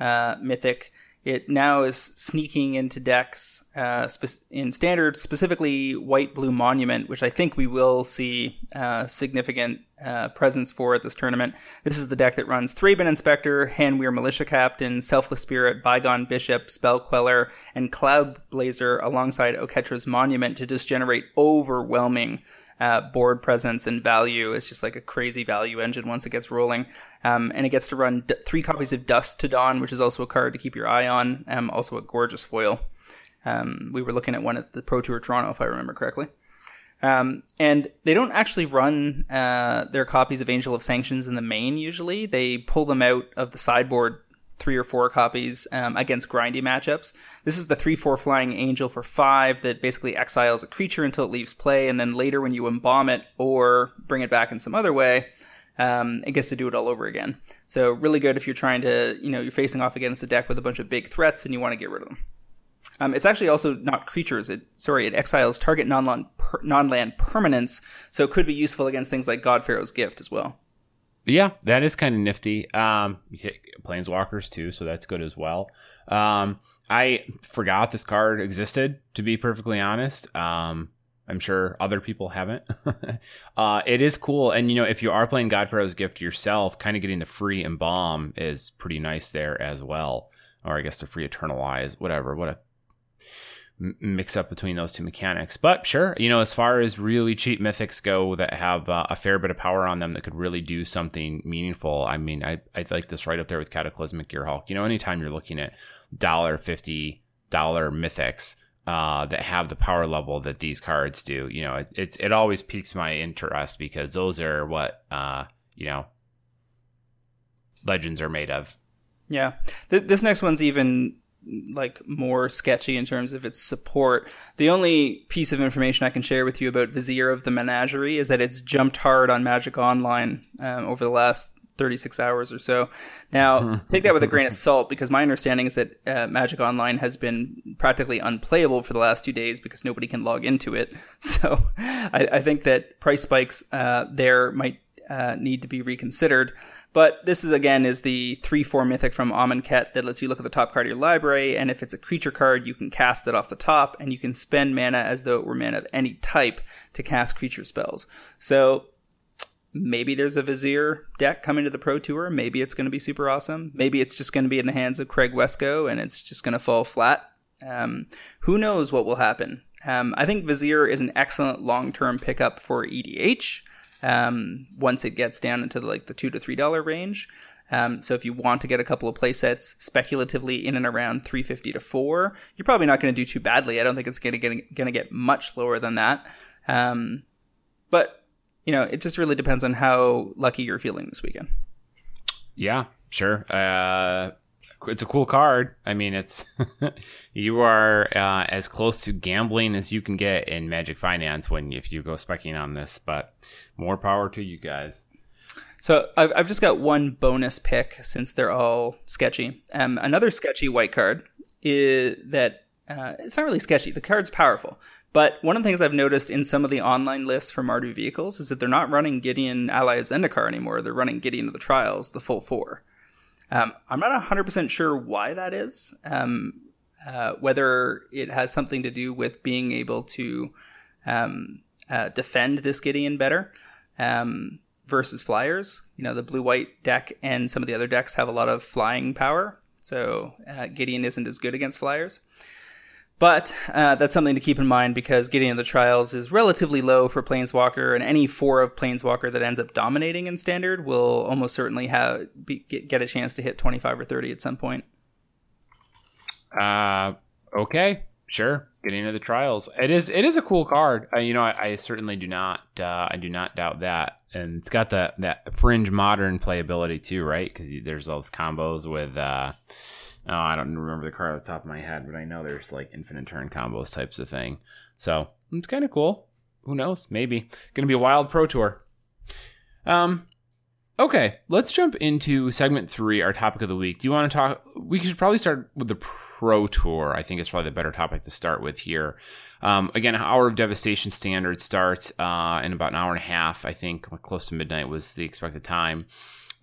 S1: uh, mythic. It now is sneaking into decks uh, spe- in standard, specifically White Blue Monument, which I think we will see uh, significant uh, presence for at this tournament. This is the deck that runs Thraben Inspector, Hanweir Militia Captain, Selfless Spirit, Bygone Bishop, Spell Queller, and Cloud Blazer alongside Oketra's Monument to just generate overwhelming uh, board presence and value. It's just like a crazy value engine once it gets rolling. Um, and it gets to run d- three copies of Dusk to Dawn, which is also a card to keep your eye on. Um, also a gorgeous foil. Um, we were looking at one at the Pro Tour Toronto, if I remember correctly. Um, and they don't actually run uh, their copies of Angel of Sanctions in the main usually. They pull them out of the sideboard three or four copies um, against grindy matchups. This is the 3 4 flying angel for 5 that basically exiles a creature until it leaves play, and then later when you embalm it or bring it back in some other way, um, it gets to do it all over again. So, really good if you're trying to, you know, you're facing off against a deck with a bunch of big threats and you want to get rid of them. Um, it's actually also not creatures. It sorry, it exiles target non-land, per, non-land permanents, so it could be useful against things like God Pharaoh's Gift as well.
S2: Yeah, that is kind of nifty. Um, planeswalkers too, so that's good as well. Um, I forgot this card existed. To be perfectly honest, um, I'm sure other people haven't. uh, it is cool, and you know, if you are playing God Pharaoh's Gift yourself, kind of getting the free embalm is pretty nice there as well. Or I guess the free eternalize, whatever. What a mix up between those two mechanics. But sure, you know, as far as really cheap mythics go that have uh, a fair bit of power on them that could really do something meaningful, I mean, I I like this right up there with Cataclysmic Gearhulk. You know, anytime you're looking at dollar fifty dollar mythics. Uh, that have the power level that these cards do, you know, it, it's it always piques my interest because those are what uh, you know legends are made of.
S1: Yeah, Th- this next one's even like more sketchy in terms of its support. The only piece of information I can share with you about Vizier of the Menagerie is that it's jumped hard on Magic Online um, over the last 36 hours or so. Now, take that with a grain of salt because my understanding is that uh, Magic Online has been practically unplayable for the last two days because nobody can log into it. So I, I think that price spikes uh, there might uh, need to be reconsidered. But this is again is the three four mythic from Amonkhet that lets you look at the top card of your library, and if it's a creature card, you can cast it off the top, and you can spend mana as though it were mana of any type to cast creature spells. So maybe there's a Vizier deck coming to the Pro Tour. Maybe it's going to be super awesome. Maybe it's just going to be in the hands of Craig Wescoe and it's just going to fall flat. Um, who knows what will happen? Um, I think Vizier is an excellent long term pickup for EDH um, once it gets down into the, like the two to three dollar range. Um, so if you want to get a couple of play sets speculatively in and around 350 to 4, you're probably not going to do too badly. I don't think it's going to going to get much lower than that. Um, but you know, it just really depends on how lucky you're feeling this weekend.
S2: Yeah, sure. Uh, it's a cool card. I mean, it's you are uh, as close to gambling as you can get in Magic Finance when if you go specking on this. But more power to you guys.
S1: So I've, I've just got one bonus pick since they're all sketchy. Um, another sketchy white card is that uh, it's not really sketchy. The card's powerful, but one of the things I've noticed in some of the online lists for Mardu vehicles is that they're not running Gideon Ally of Zendikar anymore. They're running Gideon of the Trials, the full four. Um, I'm not 100% sure why that is, um, uh, whether it has something to do with being able to um, uh, defend this Gideon better um, versus flyers. You know, the blue white deck and some of the other decks have a lot of flying power, so uh, Gideon isn't as good against flyers. But uh, that's something to keep in mind because Gideon of the Trials is relatively low for Planeswalker, and any four of Planeswalker that ends up dominating in Standard will almost certainly have be, get, a chance to hit 25 or 30 at some point.
S2: Uh, okay, sure. Gideon of the Trials, it is it is a cool card. Uh, you know, I, I certainly do not uh, I do not doubt that, and it's got that that fringe modern playability too, right? Because there's all those combos with. Oh, I don't remember the card off the top of my head, but I know there's like infinite turn combos types of thing. So it's kind of cool. Who knows? Maybe gonna be a wild pro tour. Um, okay, let's jump into segment three, our topic of the week. Do you want to talk? We should probably start with the Pro Tour, I think it's probably the better topic to start with here. Um, again, Hour of Devastation standard starts uh, in about an hour and a half. I think close to midnight was the expected time.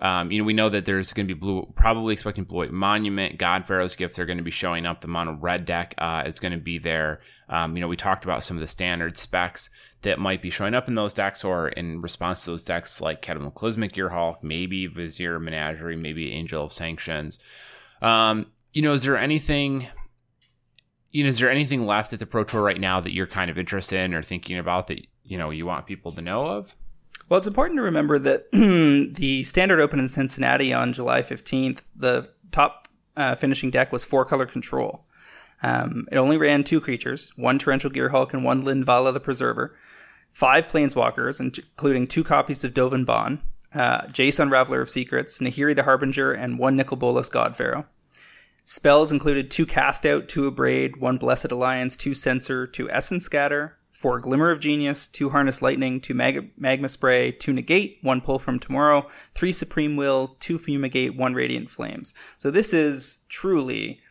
S2: Um, you know, we know that there's going to be blue, probably expecting Blue White Monument, God Pharaoh's Gift. They're going to be showing up. The mono red deck uh, is going to be there. Um, you know, we talked about some of the standard specs that might be showing up in those decks or in response to those decks, like Cataclysmic Gearhulk, maybe Vizier Menagerie, maybe Angel of Sanctions. Um, you know, is there anything, you know, is there anything left at the Pro Tour right now that you're kind of interested in or thinking about that, you know, you want people to know of?
S1: Well, it's important to remember that the Standard Open in Cincinnati on July 15th, the top uh, finishing deck was four color control. Um, it only ran two creatures, one Torrential Gearhulk and one Linvala the Preserver, five Planeswalkers, including two copies of Dovin Baan, uh, Jace Unraveler of Secrets, Nahiri the Harbinger, and one Nicol Bolas God Pharaoh. Spells included two Cast Out, two Abrade, one Blessed Alliance, two Censor, two Essence Scatter, four Glimmer of Genius, two Harness Lightning, two Mag- Magma Spray, two Negate, one Pull from Tomorrow, three Supreme Will, two Fumigate, one Radiant Flames. So this is truly,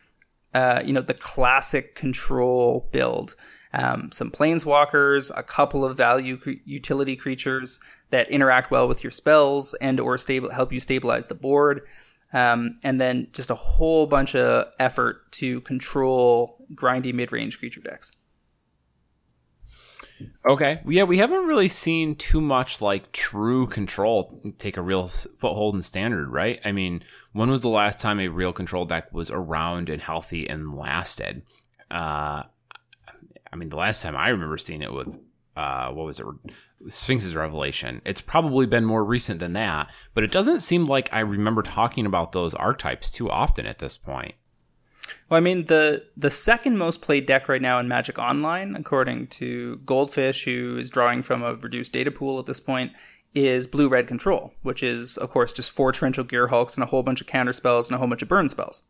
S1: uh, you know, the classic control build. Um, some planeswalkers, a couple of value cre- utility creatures that interact well with your spells and or stable help you stabilize the board um, and then just a whole bunch of effort to control grindy mid-range creature decks.
S2: Okay, yeah, we haven't really seen too much like true control take a real foothold in standard, right? I mean, when was the last time a real control deck was around and healthy and lasted? Uh, I mean, the last time I remember seeing it was uh, what was it? Sphinx's Revelation. It's probably been more recent than that, but it doesn't seem like I remember talking about those archetypes too often at this point.
S1: Well, I mean the the second most played deck right now in Magic Online, according to Goldfish, who is drawing from a reduced data pool at this point, is Blue Red Control, which is of course just four Torrential Gearhulks and a whole bunch of counter spells and a whole bunch of burn spells.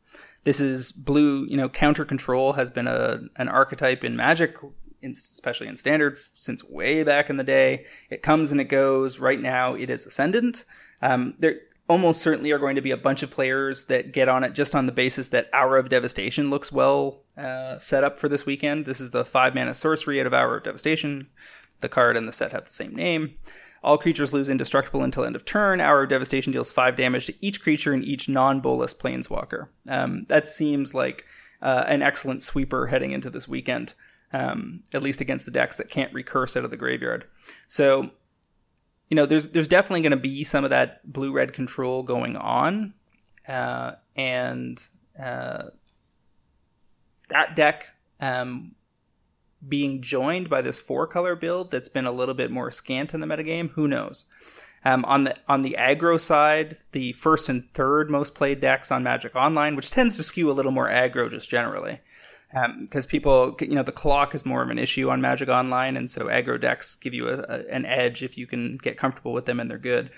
S1: This is blue, you know, counter control has been a an archetype in Magic especially in standard since way back in the day. It comes and it goes. Right now, it is ascendant. Um, there almost certainly are going to be a bunch of players that get on it just on the basis that Hour of Devastation looks well uh, set up for this weekend. This is the five mana sorcery out of Hour of Devastation. The card and the set have the same name. All creatures lose indestructible until end of turn. Hour of Devastation deals five damage to each creature and each non-Bolas planeswalker. Um, that seems like uh, an excellent sweeper heading into this weekend um, at least against the decks that can't recurse out of the graveyard. So, you know, there's there's definitely going to be some of that blue red control going on, uh, and uh, that deck um, being joined by this four color build that's been a little bit more scant in the metagame. Who knows? Um, on the on the aggro side, the first and third most played decks on Magic Online, which tends to skew a little more aggro just generally, because um, people, you know, the clock is more of an issue on Magic Online, and so aggro decks give you a, a, an edge if you can get comfortable with them and they're good.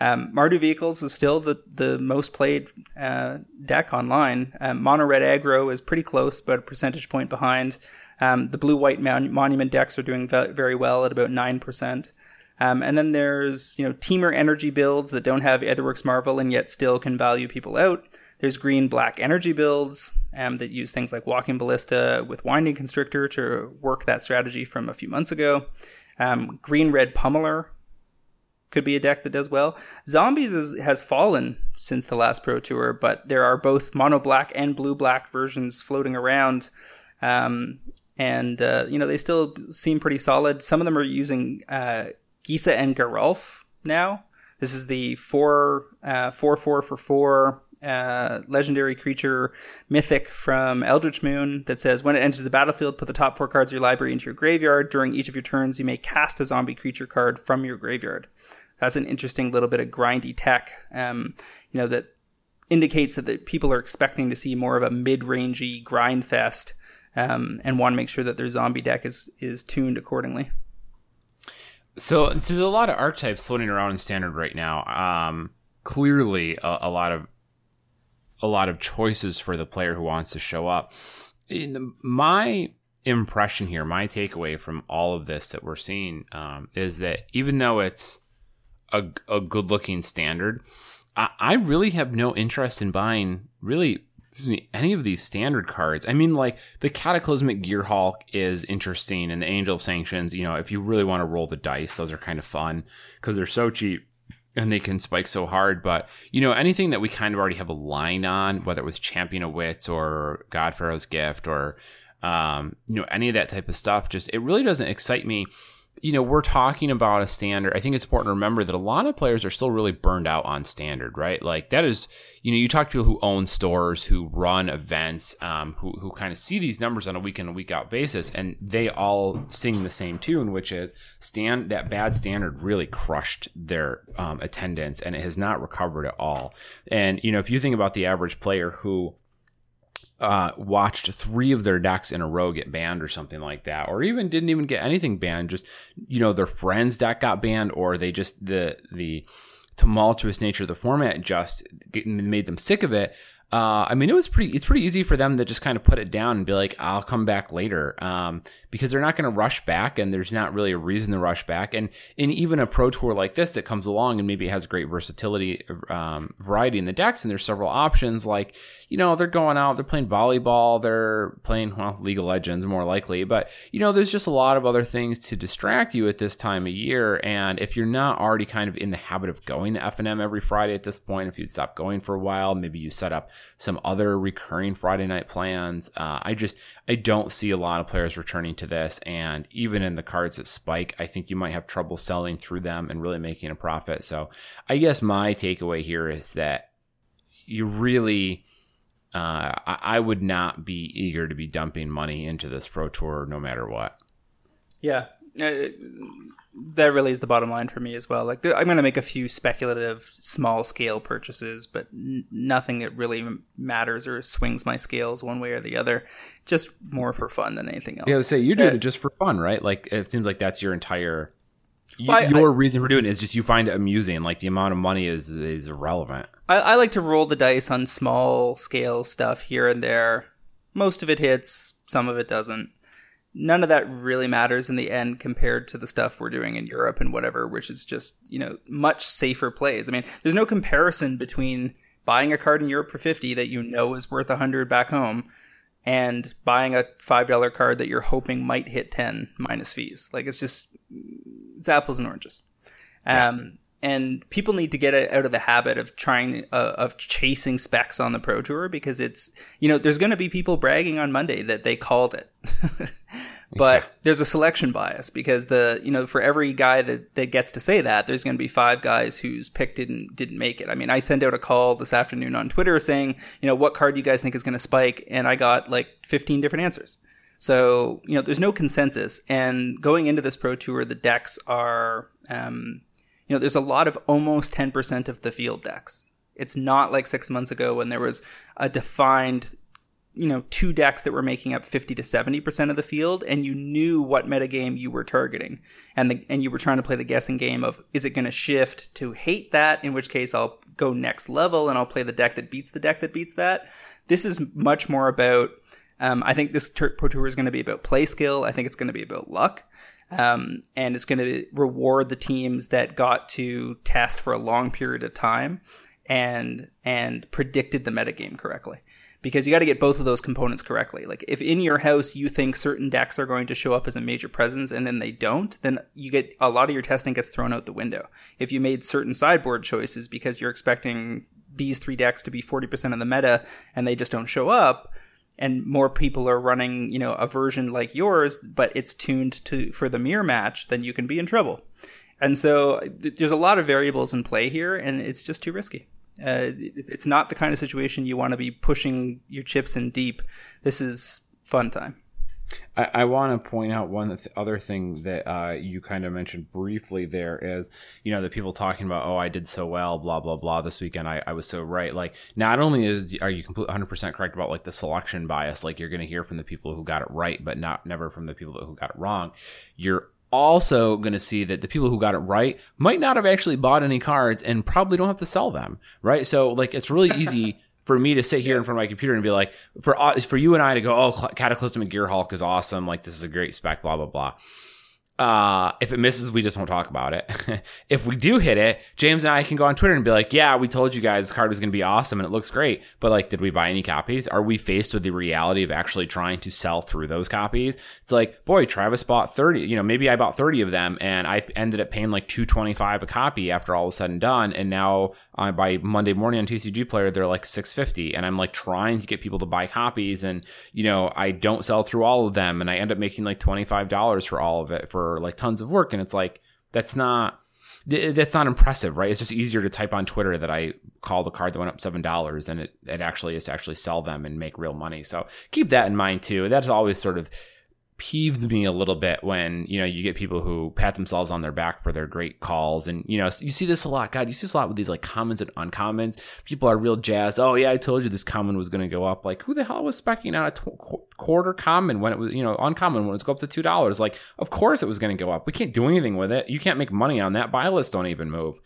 S1: Um, Mardu Vehicles is still the, the most played uh, deck online. Um, Mono Red Aggro is pretty close, but a percentage point behind. Um, the Blue White Mon- Monument decks are doing ve- very well at about 9%. Um, and then there's, you know, Temur energy builds that don't have Aetherworks Marvel and yet still can value people out. There's green black energy builds um, that use things like Walking Ballista with Winding Constrictor to work that strategy from a few months ago. Um, green red Pummeler could be a deck that does well. Zombies is, has fallen since the last Pro Tour, but there are both mono black and blue black versions floating around. Um, and, uh, you know, they still seem pretty solid. Some of them are using uh, Gisa and Geralf now. This is the four, uh, four, four for four uh, legendary creature mythic from Eldritch Moon that says when it enters the battlefield, put the top four cards of your library into your graveyard. During each of your turns, you may cast a zombie creature card from your graveyard. That's an interesting little bit of grindy tech, um, you know, that indicates that the people are expecting to see more of a mid-rangey grind fest um, and want to make sure that their zombie deck is is tuned accordingly.
S2: So, so there's a lot of archetypes floating around in standard right now. Um, clearly, a, a, lot of a lot of choices for the player who wants to show up. The, my impression here, my takeaway from all of this that we're seeing um, is that even though it's a, a good looking standard, I, I really have no interest in buying really me, any of these standard cards. I mean, like the Cataclysmic Gearhulk is interesting, and the Angel of Sanctions. You know, if you really want to roll the dice, those are kind of fun because they're so cheap and they can spike so hard. But you know, anything that we kind of already have a line on, whether it was Champion of Wits or God Pharaoh's Gift or um, you know any of that type of stuff, just it really doesn't excite me you know, we're talking about a standard. I think it's important to remember that a lot of players are still really burned out on standard, right? Like that is, you know, you talk to people who own stores, who run events, um, who who kind of see these numbers on a week in and week out basis, and they all sing the same tune, which is stand that bad standard really crushed their um, attendance, and it has not recovered at all. And you know, if you think about the average player who uh, watched three of their decks in a row get banned or something like that, or even didn't even get anything banned. Just you know, their friend's deck got banned, or they just the the tumultuous nature of the format just made them sick of it. Uh, I mean, it was pretty. It's pretty easy for them to just kind of put it down and be like, "I'll come back later," um, because they're not going to rush back, and there's not really a reason to rush back. And in even a pro tour like this that comes along and maybe it has great versatility, um, variety in the decks, and there's several options. Like, you know, they're going out, they're playing volleyball, they're playing well, League of Legends more likely, but you know, there's just a lot of other things to distract you at this time of year. And if you're not already kind of in the habit of going to FNM every Friday at this point, if you stop going for a while, maybe you set up some other recurring Friday night plans. Uh, I just I don't see a lot of players returning to this, and even in the cards that spike, I think you might have trouble selling through them and really making a profit. So I guess my takeaway here is that you really. Uh, I would not be eager to be dumping money into this pro tour no matter what.
S1: Yeah, that really is the bottom line for me as well. Like I'm going to make a few speculative small scale purchases, but n- nothing that really matters or swings my scales one way or the other. Just more for fun than anything else.
S2: Yeah, say you're doing uh, it just for fun, right? Like it seems like that's your entire well, I, your I, reason for doing it is just you find it amusing. Like the amount of money is is irrelevant.
S1: I, I like to roll the dice on small scale stuff here and there. Most of it hits, some of it doesn't none of that really matters in the end compared to the stuff we're doing in Europe and whatever, which is just, you know, much safer plays. I mean, there's no comparison between buying a card in Europe for 50 that you know is worth 100 back home and buying a $5 card that you're hoping might hit 10 minus fees. Like it's just it's apples and oranges. Um, and people need to get out of the habit of trying uh, of chasing specs on the pro tour because it's you know there's going to be people bragging on monday that they called it. But yeah. there's a selection bias because the you know for every guy that, that gets to say that there's going to be five guys whose pick didn't didn't make it. I mean i sent out a call this afternoon on twitter saying you know what card do you guys think is going to spike? And i got like 15 different answers. So you know there's no consensus. And going into this pro tour the decks are um, you know, there's a lot of almost 10% of the field decks. It's not like six months ago when there was a defined, you know, two decks that were making up 50 to 70% of the field, and you knew what metagame you were targeting. And, the, and you were trying to play the guessing game of is it going to shift to hate that, in which case I'll go next level and I'll play the deck that beats the deck that beats that. This is much more about um, I think this Pro Tour is going to be about play skill. I think it's going to be about luck. Um, and it's going to reward the teams that got to test for a long period of time and and predicted the metagame correctly because you got to get both of those components correctly. Like if in your house you think certain decks are going to show up as a major presence and then they don't, then you get a lot of your testing gets thrown out the window. If you made certain sideboard choices because you're expecting these three decks to be 40% of the meta and they just don't show up, and more people are running, you know, a version like yours, but it's tuned to for the mirror match, then you can be in trouble. And so th- there's a lot of variables in play here, and it's just too risky. Uh, it's not the kind of situation you want to be pushing your chips in deep. This is fun time.
S2: I, I want to point out one th- other thing that uh, you kind of mentioned briefly there is, you know, the people talking about, oh, I did so well, blah, blah, blah, this weekend. I, I was so right. Like, not only is are you complete 100% correct about like the selection bias, like you're going to hear from the people who got it right, but not never from the people who got it wrong. You're also going to see that the people who got it right might not have actually bought any cards and probably don't have to sell them, right? So, like, it's really easy for me to sit here in front of my computer and be like, for for you and I to go, oh, Cataclysmic Gearhulk is awesome, like this is a great spec, blah blah blah. Uh, if it misses, we just won't talk about it. if we do hit it, James and I can go on Twitter and be like, yeah, we told you guys this card was going to be awesome and it looks great. But like, did we buy any copies? Are we faced with the reality of actually trying to sell through those copies? It's like, boy, Travis bought 30, you know, maybe I bought 30 of them and I ended up paying like 225 a copy after all was said and done. And now uh, by Monday morning on TCG player, they're like 650 and I'm like trying to get people to buy copies and, you know, I don't sell through all of them and I end up making like $25 for all of it for like tons of work and it's like that's not that's not impressive right? It's just easier to type on twitter that i called a card that went up seven dollars and it, it actually is to actually sell them and make real money. So keep that in mind too. That's always sort of peeved me a little bit when you know you get people who pat themselves on their back for their great calls. And you know you see this a lot. God you see this a lot with these like commons and uncommons. People are real jazzed. Oh yeah i told you this common was going to go up. Like who the hell was specking out a quarter common when it was you know uncommon when it's go up to two dollars? Like of course it was going to go up. We can't do anything with it. You can't make money on that. Buy lists don't even move.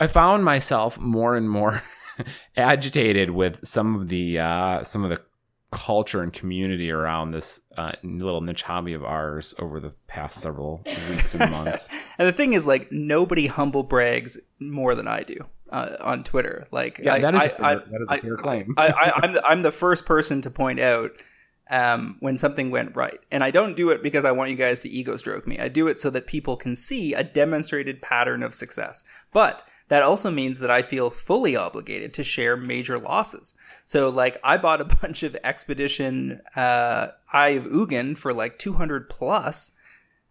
S2: I found myself more and more agitated with some of the uh, some of the culture and community around this uh, little niche hobby of ours over the past several weeks and months.
S1: and the thing is, like, nobody humble brags more than I do uh, on Twitter. Like,
S2: yeah,
S1: I,
S2: that is
S1: I,
S2: a fair,
S1: I,
S2: that is a fair claim.
S1: I, am the, I'm the first person to point out um, when something went right, and I don't do it because I want you guys to ego stroke me. I do it so that people can see a demonstrated pattern of success. But that also means that I feel fully obligated to share major losses. So, like, I bought a bunch of Expedition uh, Eye of Ugin for like 200 plus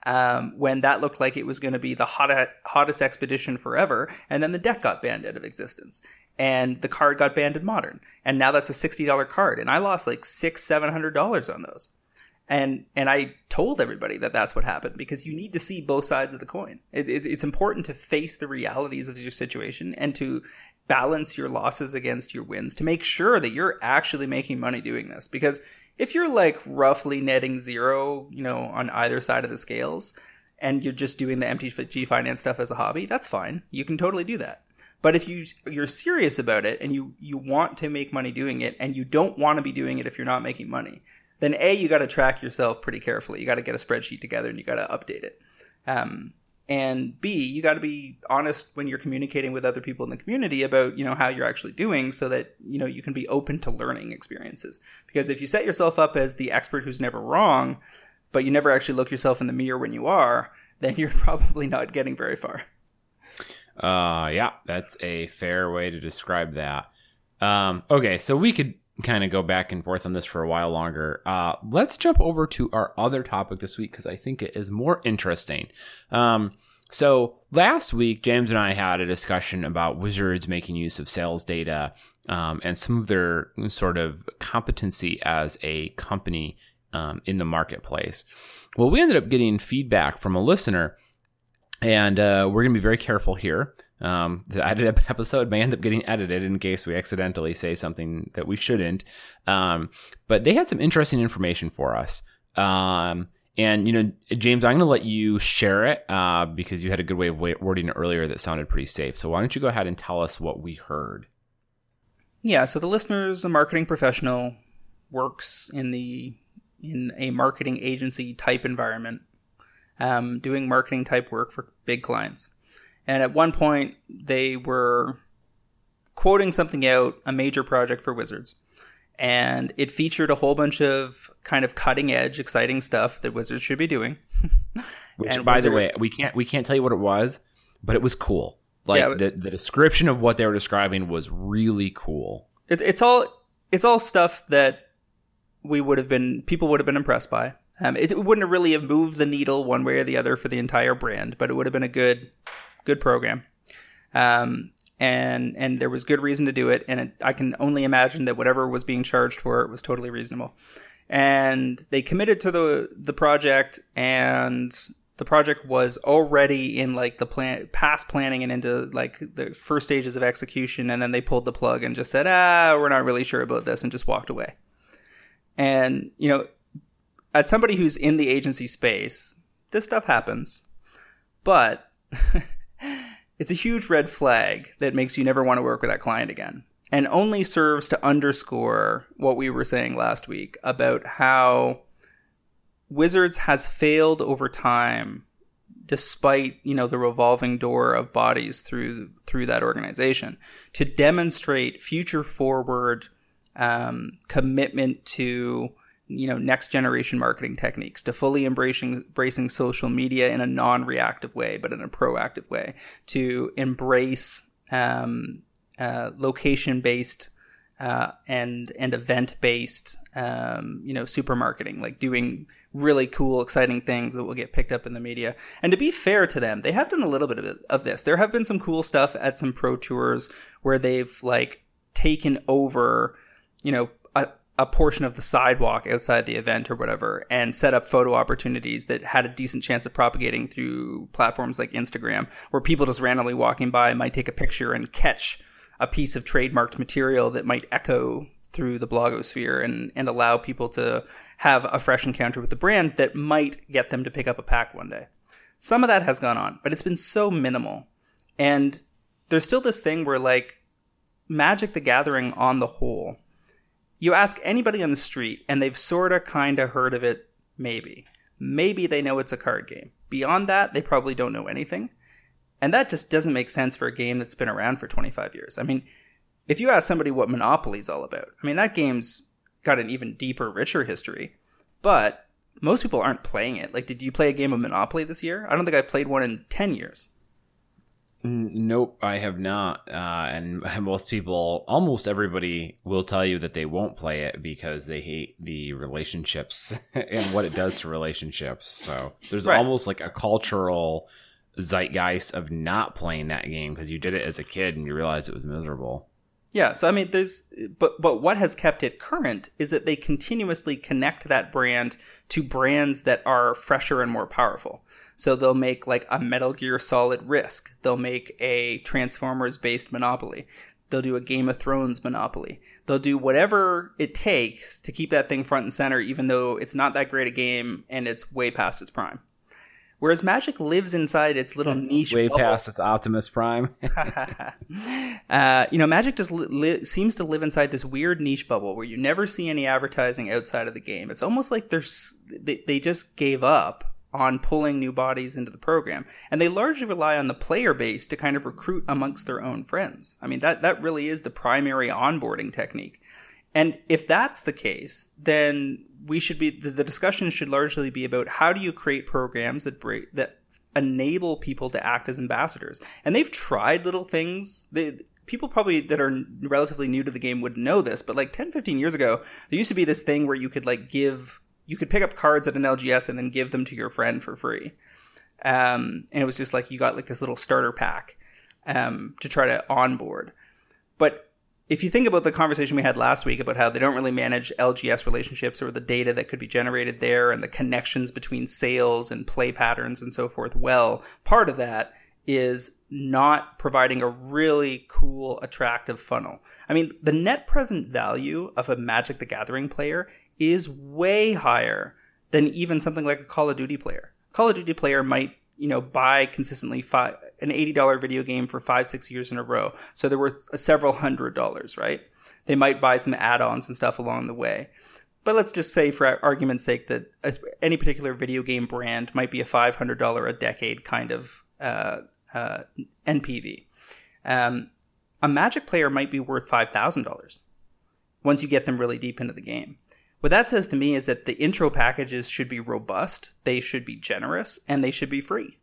S1: um, when that looked like it was going to be the hot, hottest expedition forever, and then the deck got banned out of existence. And the card got banned in modern, and now that's a sixty dollar card, and I lost like six, seven hundred dollars on those and and I told everybody that that's what happened because you need to see both sides of the coin. It, it, it's important to face the realities of your situation and to balance your losses against your wins to make sure that you're actually making money doing this. Because if you're like roughly netting zero, you know, on either side of the scales, and you're just doing the MTG finance stuff as a hobby, that's fine. You can totally do that. But if you you're serious about it and you you want to make money doing it and you don't want to be doing it if you're not making money, then A, you got to track yourself pretty carefully. You got to get a spreadsheet together and you got to update it. Um, and B, you got to be honest when you're communicating with other people in the community about, you know, how you're actually doing so that, you know, you can be open to learning experiences. Because if you set yourself up as the expert who's never wrong, but you never actually look yourself in the mirror when you are, then you're probably not getting very far.
S2: Uh, yeah, that's a fair way to describe that. Um, okay, so we could kind of go back and forth on this for a while longer, uh, let's jump over to our other topic this week because I think it is more interesting. Um, so last week, James and I had a discussion about Wizards making use of sales data um, and some of their sort of competency as a company um, in the marketplace. Well, we ended up getting feedback from a listener, and uh, we're going to be very careful here. Um, the episode may end up getting edited in case we accidentally say something that we shouldn't. Um, but they had some interesting information for us. Um, and you know, James, I'm going to let you share it uh, because you had a good way of wording it earlier that sounded pretty safe. So why don't you go ahead and tell us what we heard?
S1: Yeah. So the listener is a marketing professional, works in the in a marketing agency type environment, um, doing marketing type work for big clients. And at one point, they were quoting something out, a major project for Wizards. And it featured a whole bunch of kind of cutting edge, exciting stuff that Wizards should be doing.
S2: Which, by Wizards, the way, we can't we can't tell you what it was, but it was cool. Like yeah, the the description of what they were describing was really cool.
S1: It, it's all it's all stuff that we would have been people would have been impressed by. Um, it, it wouldn't have really have moved the needle one way or the other for the entire brand, but it would have been a good good program. Um, and and there was good reason to do it. And it, I can only imagine that whatever was being charged for it was totally reasonable. And they committed to the the project, and the project was already in like the plan past planning and into like the first stages of execution and then they pulled the plug and just said ah we're not really sure about this and just walked away and you know as somebody who's in the agency space this stuff happens but it's a huge red flag that makes you never want to work with that client again and only serves to underscore what we were saying last week about how Wizards has failed over time despite you know the revolving door of bodies through through that organization to demonstrate future forward um, commitment to you know next generation marketing techniques to fully embracing embracing social media in a non-reactive way but in a proactive way to embrace um, uh, location based uh, and and event based um, you know super marketing like doing really cool, exciting things that will get picked up in the media. And to be fair to them, they have done a little bit of, of this. There have been some cool stuff at some pro tours where they've like taken over, you know, a, portion of the sidewalk outside the event or whatever and set up photo opportunities that had a decent chance of propagating through platforms like Instagram, where people just randomly walking by might take a picture and catch a piece of trademarked material that might echo through the blogosphere and, and allow people to have a fresh encounter with the brand that might get them to pick up a pack one day. Some of that has gone on, but it's been so minimal. And there's still this thing where, like, Magic the Gathering on the whole, you ask anybody on the street and they've sort of kind of heard of it, maybe. Maybe they know it's a card game. Beyond that, they probably don't know anything. And that just doesn't make sense for a game that's been around for 25 years. I mean, if you ask somebody what Monopoly's all about, I mean, that game's got an even deeper, richer history. But most people aren't playing it. Like, did you play a game of Monopoly this year? I don't think I've played one in 10 years.
S2: Nope, I have not. Uh, and most people, almost everybody, will tell you that they won't play it because they hate the relationships and what it does to relationships. So there's right. almost like a cultural zeitgeist of not playing that game because you did it as a kid and you realized it was miserable.
S1: Yeah, so I mean, there's, but but what has kept it current is that they continuously connect that brand to brands that are fresher and more powerful. So they'll make like a Metal Gear Solid Risk. They'll make a Transformers based Monopoly. They'll do a Game of Thrones Monopoly. They'll do whatever it takes to keep that thing front and center, even though it's not that great a game and it's way past its prime. Whereas Magic lives inside its little niche.
S2: Way bubble. past its Optimus Prime.
S1: uh, you know, Magic just li- li- seems to live inside this weird niche bubble where you never see any advertising outside of the game. It's almost like there's they, they just gave up on pulling new bodies into the program, and they largely rely on the player base to kind of recruit amongst their own friends. I mean, that that really is the primary onboarding technique. And if that's the case, then we should be the, the discussion should largely be about how do you create programs that break that enable people to act as ambassadors. And they've tried little things. They, people probably that are relatively new to the game would know this, but like 10, 15 years ago, there used to be this thing where you could like give, you could pick up cards at an LGS and then give them to your friend for free. Um, and it was just like you got like this little starter pack um, to try to onboard. If you think about the conversation we had last week about how they don't really manage LGS relationships or the data that could be generated there and the connections between sales and play patterns and so forth, well, part of that is not providing a really cool, attractive funnel. I mean, the net present value of a Magic the Gathering player is way higher than even something like a Call of Duty player. Call of Duty player might, you know, buy consistently five, an $80 video game for five, six years in a row. So they're worth several hundred dollars, right? They might buy some add ons and stuff along the way. But let's just say, for argument's sake, that any particular video game brand might be a $500 a decade kind of uh, uh, NPV. Um, a Magic player might be worth $5,000 once you get them really deep into the game. What that says to me is that the intro packages should be robust, they should be generous, and they should be free.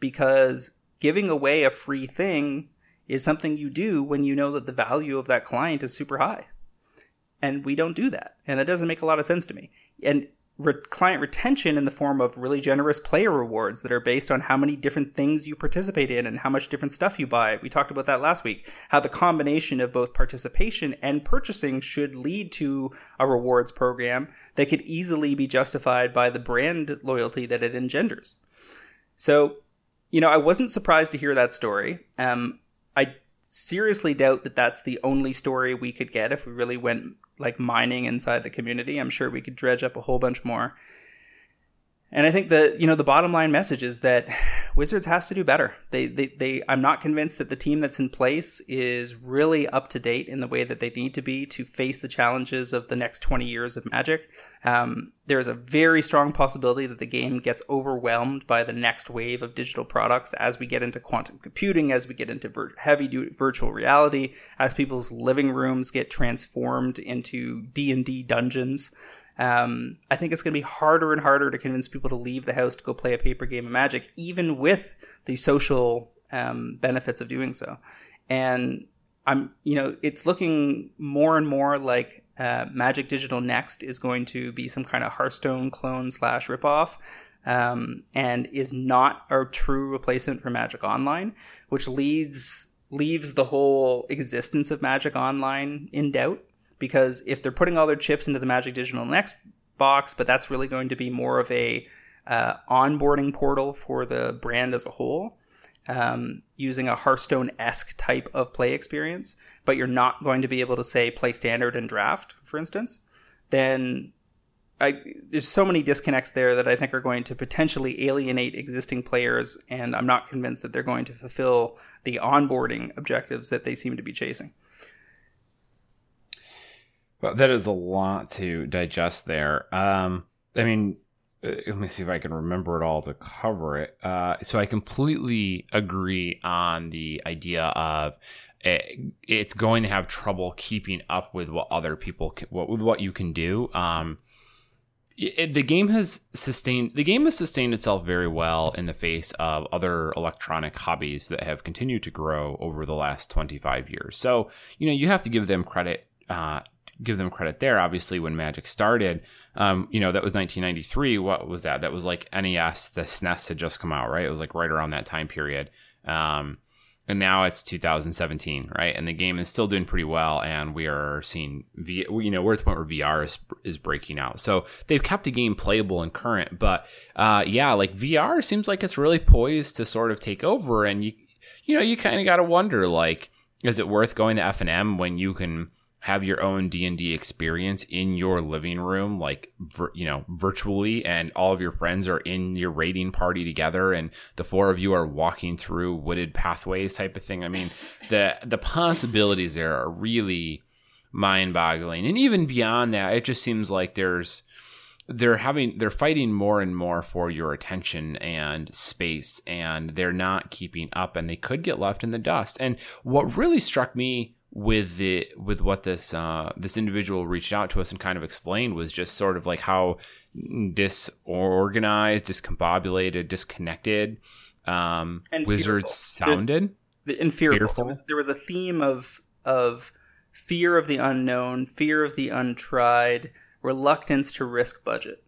S1: Because giving away a free thing is something you do when you know that the value of that client is super high. And we don't do that. And that doesn't make a lot of sense to me. And re- client retention in the form of really generous player rewards that are based on how many different things you participate in and how much different stuff you buy. We talked about that last week. How the combination of both participation and purchasing should lead to a rewards program that could easily be justified by the brand loyalty that it engenders. So, you know, I wasn't surprised to hear that story. Um, I seriously doubt that that's the only story we could get if we really went like mining inside the community. I'm sure we could dredge up a whole bunch more. And I think that you know the bottom line message is that Wizards has to do better. They, they, they. I'm not convinced that the team that's in place is really up to date in the way that they need to be to face the challenges of the next 20 years of Magic. Um, there is a very strong possibility that the game gets overwhelmed by the next wave of digital products as we get into quantum computing, as we get into vir- heavy virtual reality, as people's living rooms get transformed into D and D dungeons. Um, I think it's going to be harder and harder to convince people to leave the house to go play a paper game of Magic, even with the social um, benefits of doing so. And I'm, you know, it's looking more and more like uh, Magic Digital Next is going to be some kind of Hearthstone clone slash ripoff. Um, and is not a true replacement for Magic Online, which leads leaves the whole existence of Magic Online in doubt because if they're putting all their chips into the Magic Digital Next box, but that's really going to be more of a uh, onboarding portal for the brand as a whole, um, using a Hearthstone esque type of play experience, but you're not going to be able to say play standard and draft, for instance, then I, there's so many disconnects there that I think are going to potentially alienate existing players, and I'm not convinced that they're going to fulfill the onboarding objectives that they seem to be chasing.
S2: Well, that is a lot to digest there. Um, I mean, uh, let me see if I can remember it all to cover it. Uh, so I completely agree on the idea of it, eh, it's going to have trouble keeping up with what other people can, what, with what you can do. Um, it, the game has sustained the game has sustained itself very well in the face of other electronic hobbies that have continued to grow over the last 25 years. So, you know, you have to give them credit uh, give them credit there. Obviously, when Magic started, um, you know, that was 1993. What was that? That was like NES, the SNES had just come out, right? It was like right around that time period. Um, and now it's 2017, right? And the game is still doing pretty well, and we are seeing, v, you know, we're at the point where VR is is breaking out. So they've kept the game playable and current, but uh, yeah, like VR seems like it's really poised to sort of take over, and you, you know, you kind of got to wonder, like, is it worth going to FNM when you can have your own D&D experience in your living room like vir- you know virtually and all of your friends are in your raiding party together and the four of you are walking through wooded pathways type of thing. I mean the the possibilities there are really mind-boggling. And even beyond that it just seems like there's they're having they're fighting more and more for your attention and space and they're not keeping up and they could get left in the dust. And what really struck me with the with what this uh, this individual reached out to us and kind of explained was just sort of like how disorganized, discombobulated, disconnected um, and Wizards fearful. sounded.
S1: The, and fearful. fearful. There, was, there was a theme of of fear of the unknown, fear of the untried, reluctance to risk budget.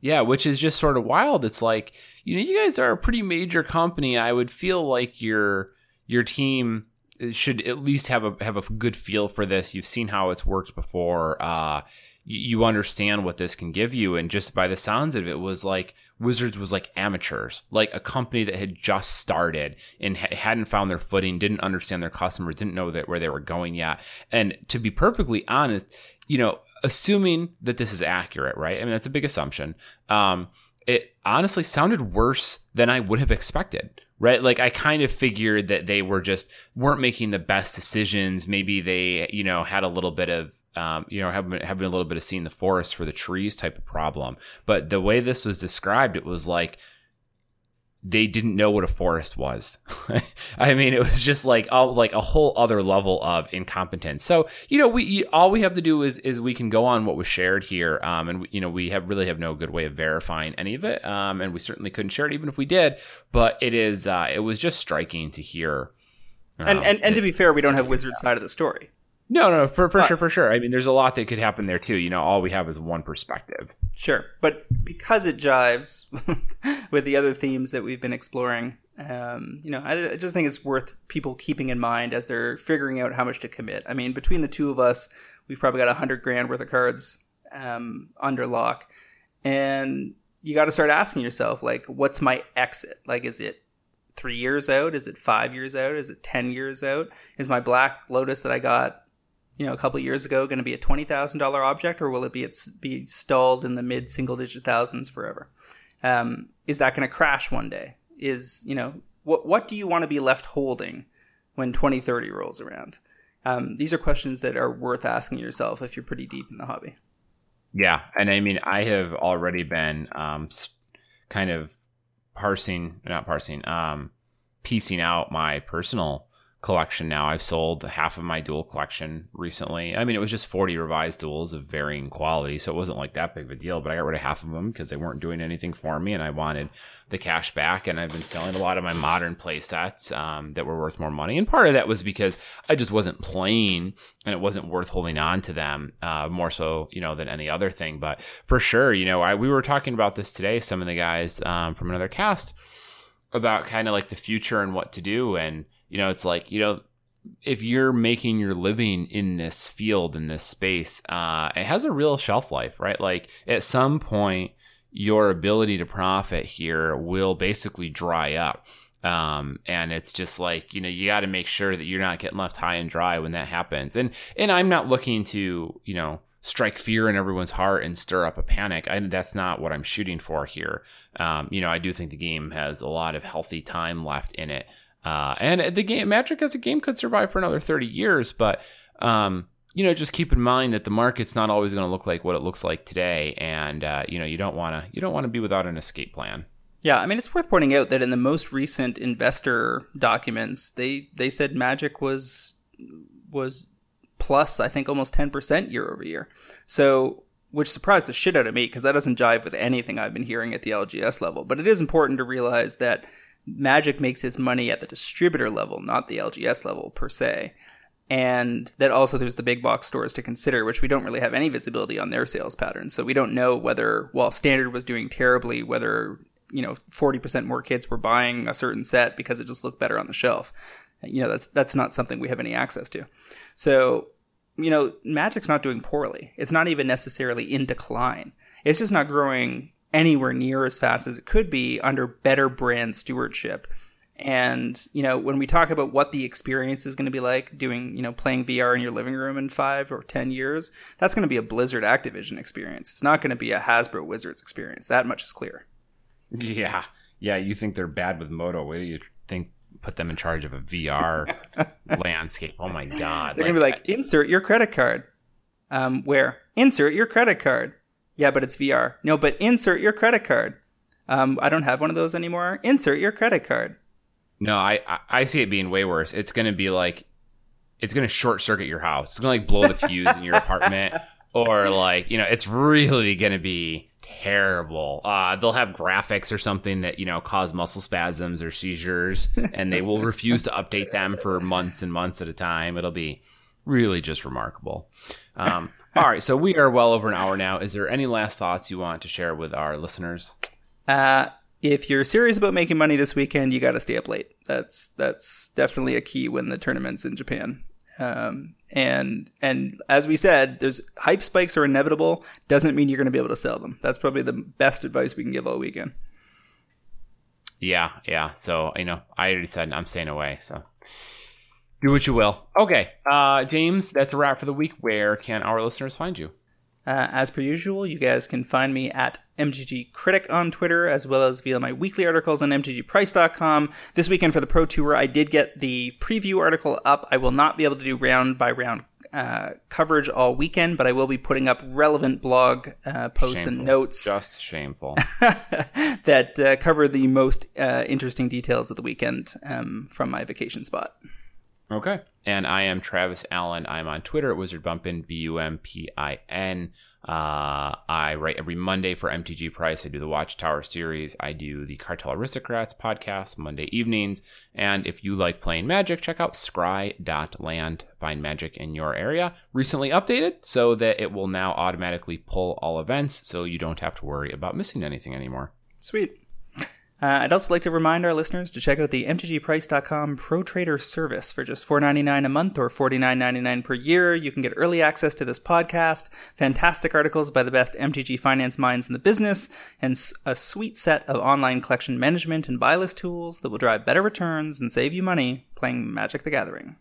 S2: Yeah, which is just sort of wild. It's like you know, you guys are a pretty major company. I would feel like your your team should at least have a have a good feel for this. You've seen how it's worked before. Uh, you, understand what this can give you, and just by the sounds of it, was like Wizards was like amateurs, like a company that had just started and ha- hadn't found their footing, didn't understand their customers, didn't know that where they were going yet. And to be perfectly honest, you know, assuming that this is accurate, right? I mean, that's a big assumption. Um, it honestly sounded worse than I would have expected right? Like I kind of figured that they were just weren't making the best decisions. Maybe they, you know, had a little bit of, um, you know, having having a little bit of seeing the forest for the trees type of problem. But the way this was described, it was like they didn't know what a forest was. I mean, it was just like oh, like a whole other level of incompetence. So you know, we all we have to do is is we can go on what was shared here, um, and we, you know, we have really have no good way of verifying any of it, um, and we certainly couldn't share it even if we did. But it is uh, it was just striking to hear.
S1: Um, and and, and to be fair, we don't have Wizard's side of the story.
S2: No, no, for for but, sure, for sure. I mean, there's a lot that could happen there too. You know, all we have is one perspective.
S1: Sure, but because it jives with the other themes that we've been exploring, um, you know, I, I, just think it's worth people keeping in mind as they're figuring out how much to commit. I mean, between the two of us, we've probably got a hundred grand worth of cards um, under lock, and you got to start asking yourself, like, what's my exit? Like, is it three years out? Is it five years out? Is it ten years out? Is my Black Lotus that I got you know a couple years ago going to be a twenty thousand dollar object, or will it be it's be stalled in the mid single digit thousands forever? Um, is that going to crash one day? Is you know what what do you want to be left holding when twenty thirty rolls around? Um, these are questions that are worth asking yourself if you're pretty deep in the hobby.
S2: Yeah, and I mean I have already been um, kind of parsing, not parsing, um, piecing out my personal collection now. I've sold half of my dual collection recently. I mean, it was just 40 revised duals of varying quality, so it wasn't like that big of a deal, but I got rid of half of them because they weren't doing anything for me and I wanted the cash back. And I've been selling a lot of my modern play sets um, that were worth more money. And part of that was because I just wasn't playing and it wasn't worth holding on to them uh, more so, you know, than any other thing. But for sure, you know, I, we were talking about this today, some of the guys um, from another cast about kind of like the future and what to do. And, you know, it's like, you know, if you're making your living in this field, in this space, uh, it has a real shelf life, right? Like at some point, your ability to profit here will basically dry up. Um, and it's just like you know you got to make sure that you're not getting left high and dry when that happens and and i'm not looking to you know strike fear in everyone's heart and stir up a panic I, that's not what i'm shooting for here um, you know i do think the game has a lot of healthy time left in it uh, and the game Magic as a game could survive for another 30 years, but um, you know, just keep in mind that the market's not always going to look like what it looks like today, and uh, you know, you don't want to you don't want to be without an escape plan.
S1: Yeah, I mean, it's worth pointing out that in the most recent investor documents, they they said Magic was was plus, I think, almost ten percent year over year. So, which surprised the shit out of me because that doesn't jive with anything I've been hearing at the LGS level. But it is important to realize that Magic makes its money at the distributor level, not the LGS level per se. And that also there's the big box stores to consider, which we don't really have any visibility on their sales patterns. So we don't know whether, while Standard was doing terribly, whether, you know, 40% more kids were buying a certain set because it just looked better on the shelf. You know, that's, that's not something we have any access to. So, you know, Magic's not doing poorly. It's not even necessarily in decline. It's just not growing anywhere near as fast as it could be under better brand stewardship. And, you know, when we talk about what the experience is going to be like doing, you know, playing VR in your living room in five or 10 years, that's going to be a Blizzard Activision experience. It's not going to be a Hasbro Wizards experience. That much is clear.
S2: Yeah. Yeah. You think they're bad with Modo. What do you think put them in charge of a VR landscape? Oh my God.
S1: They're like, going to be like, insert your credit card. Um, where? Insert your credit card. Yeah, but it's VR. No, but insert your credit card. Um, I don't have one of those anymore. Insert your credit card.
S2: No, I I see it being way worse. It's going to be like it's going to short circuit your house. It's going to like blow the fuse in your apartment, or like you know, it's really going to be terrible. Uh, they'll have graphics or something that you know cause muscle spasms or seizures, and they will refuse to update them for months and months at a time. It'll be really just remarkable. Um, all right, so we are well over an hour now. Is there any last thoughts you want to share with our listeners?
S1: Uh, if you're serious about making money this weekend, you got to stay up late. That's that's definitely a key when the tournament's in Japan. Um, and and as we said, there's hype spikes are inevitable. Doesn't mean you're going to be able to sell them. That's probably the best advice we can give all weekend.
S2: Yeah, yeah. So you know, I already said I'm staying away. So do what you will. Okay, uh, James, that's a wrap for the week. Where can our listeners find you?
S1: Uh, as per usual, you guys can find me at MTG Critic on Twitter, as well as via my weekly articles on MTGPrice.com. This weekend for the Pro Tour, I did get the preview article up. I will not be able to do round by round uh, coverage all weekend, but I will be putting up relevant blog uh, posts
S2: shameful.
S1: and notes.
S2: Just shameful.
S1: that uh, cover the most uh, interesting details of the weekend um, from my vacation spot.
S2: Okay. And I am Travis Allen. I'm on Twitter at Wizard Bumpin, B U M P I N. Uh, I write every Monday for MTG Price. I do the Watchtower series. I do the Cartel Aristocrats podcast Monday evenings. And if you like playing Magic, check out scry.land. Find Magic in your area. Recently updated so that it will now automatically pull all events so you don't have to worry about missing anything anymore.
S1: Sweet. Uh, I'd also like to remind our listeners to check out the MTGPrice.com Pro Trader service for just $4.99 a month or $49.99 per year. You can get early access to this podcast, fantastic articles by the best MTG finance minds in the business, and a sweet set of online collection management and buy list tools that will drive better returns and save you money playing Magic the Gathering.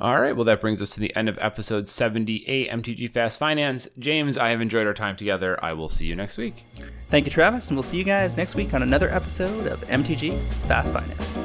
S2: All right. Well, that brings us to the end of episode 78 MTG Fast Finance. James, I have enjoyed our time together. I will see you next week.
S1: Thank you, Travis, and we'll see you guys next week on another episode of MTG Fast Finance.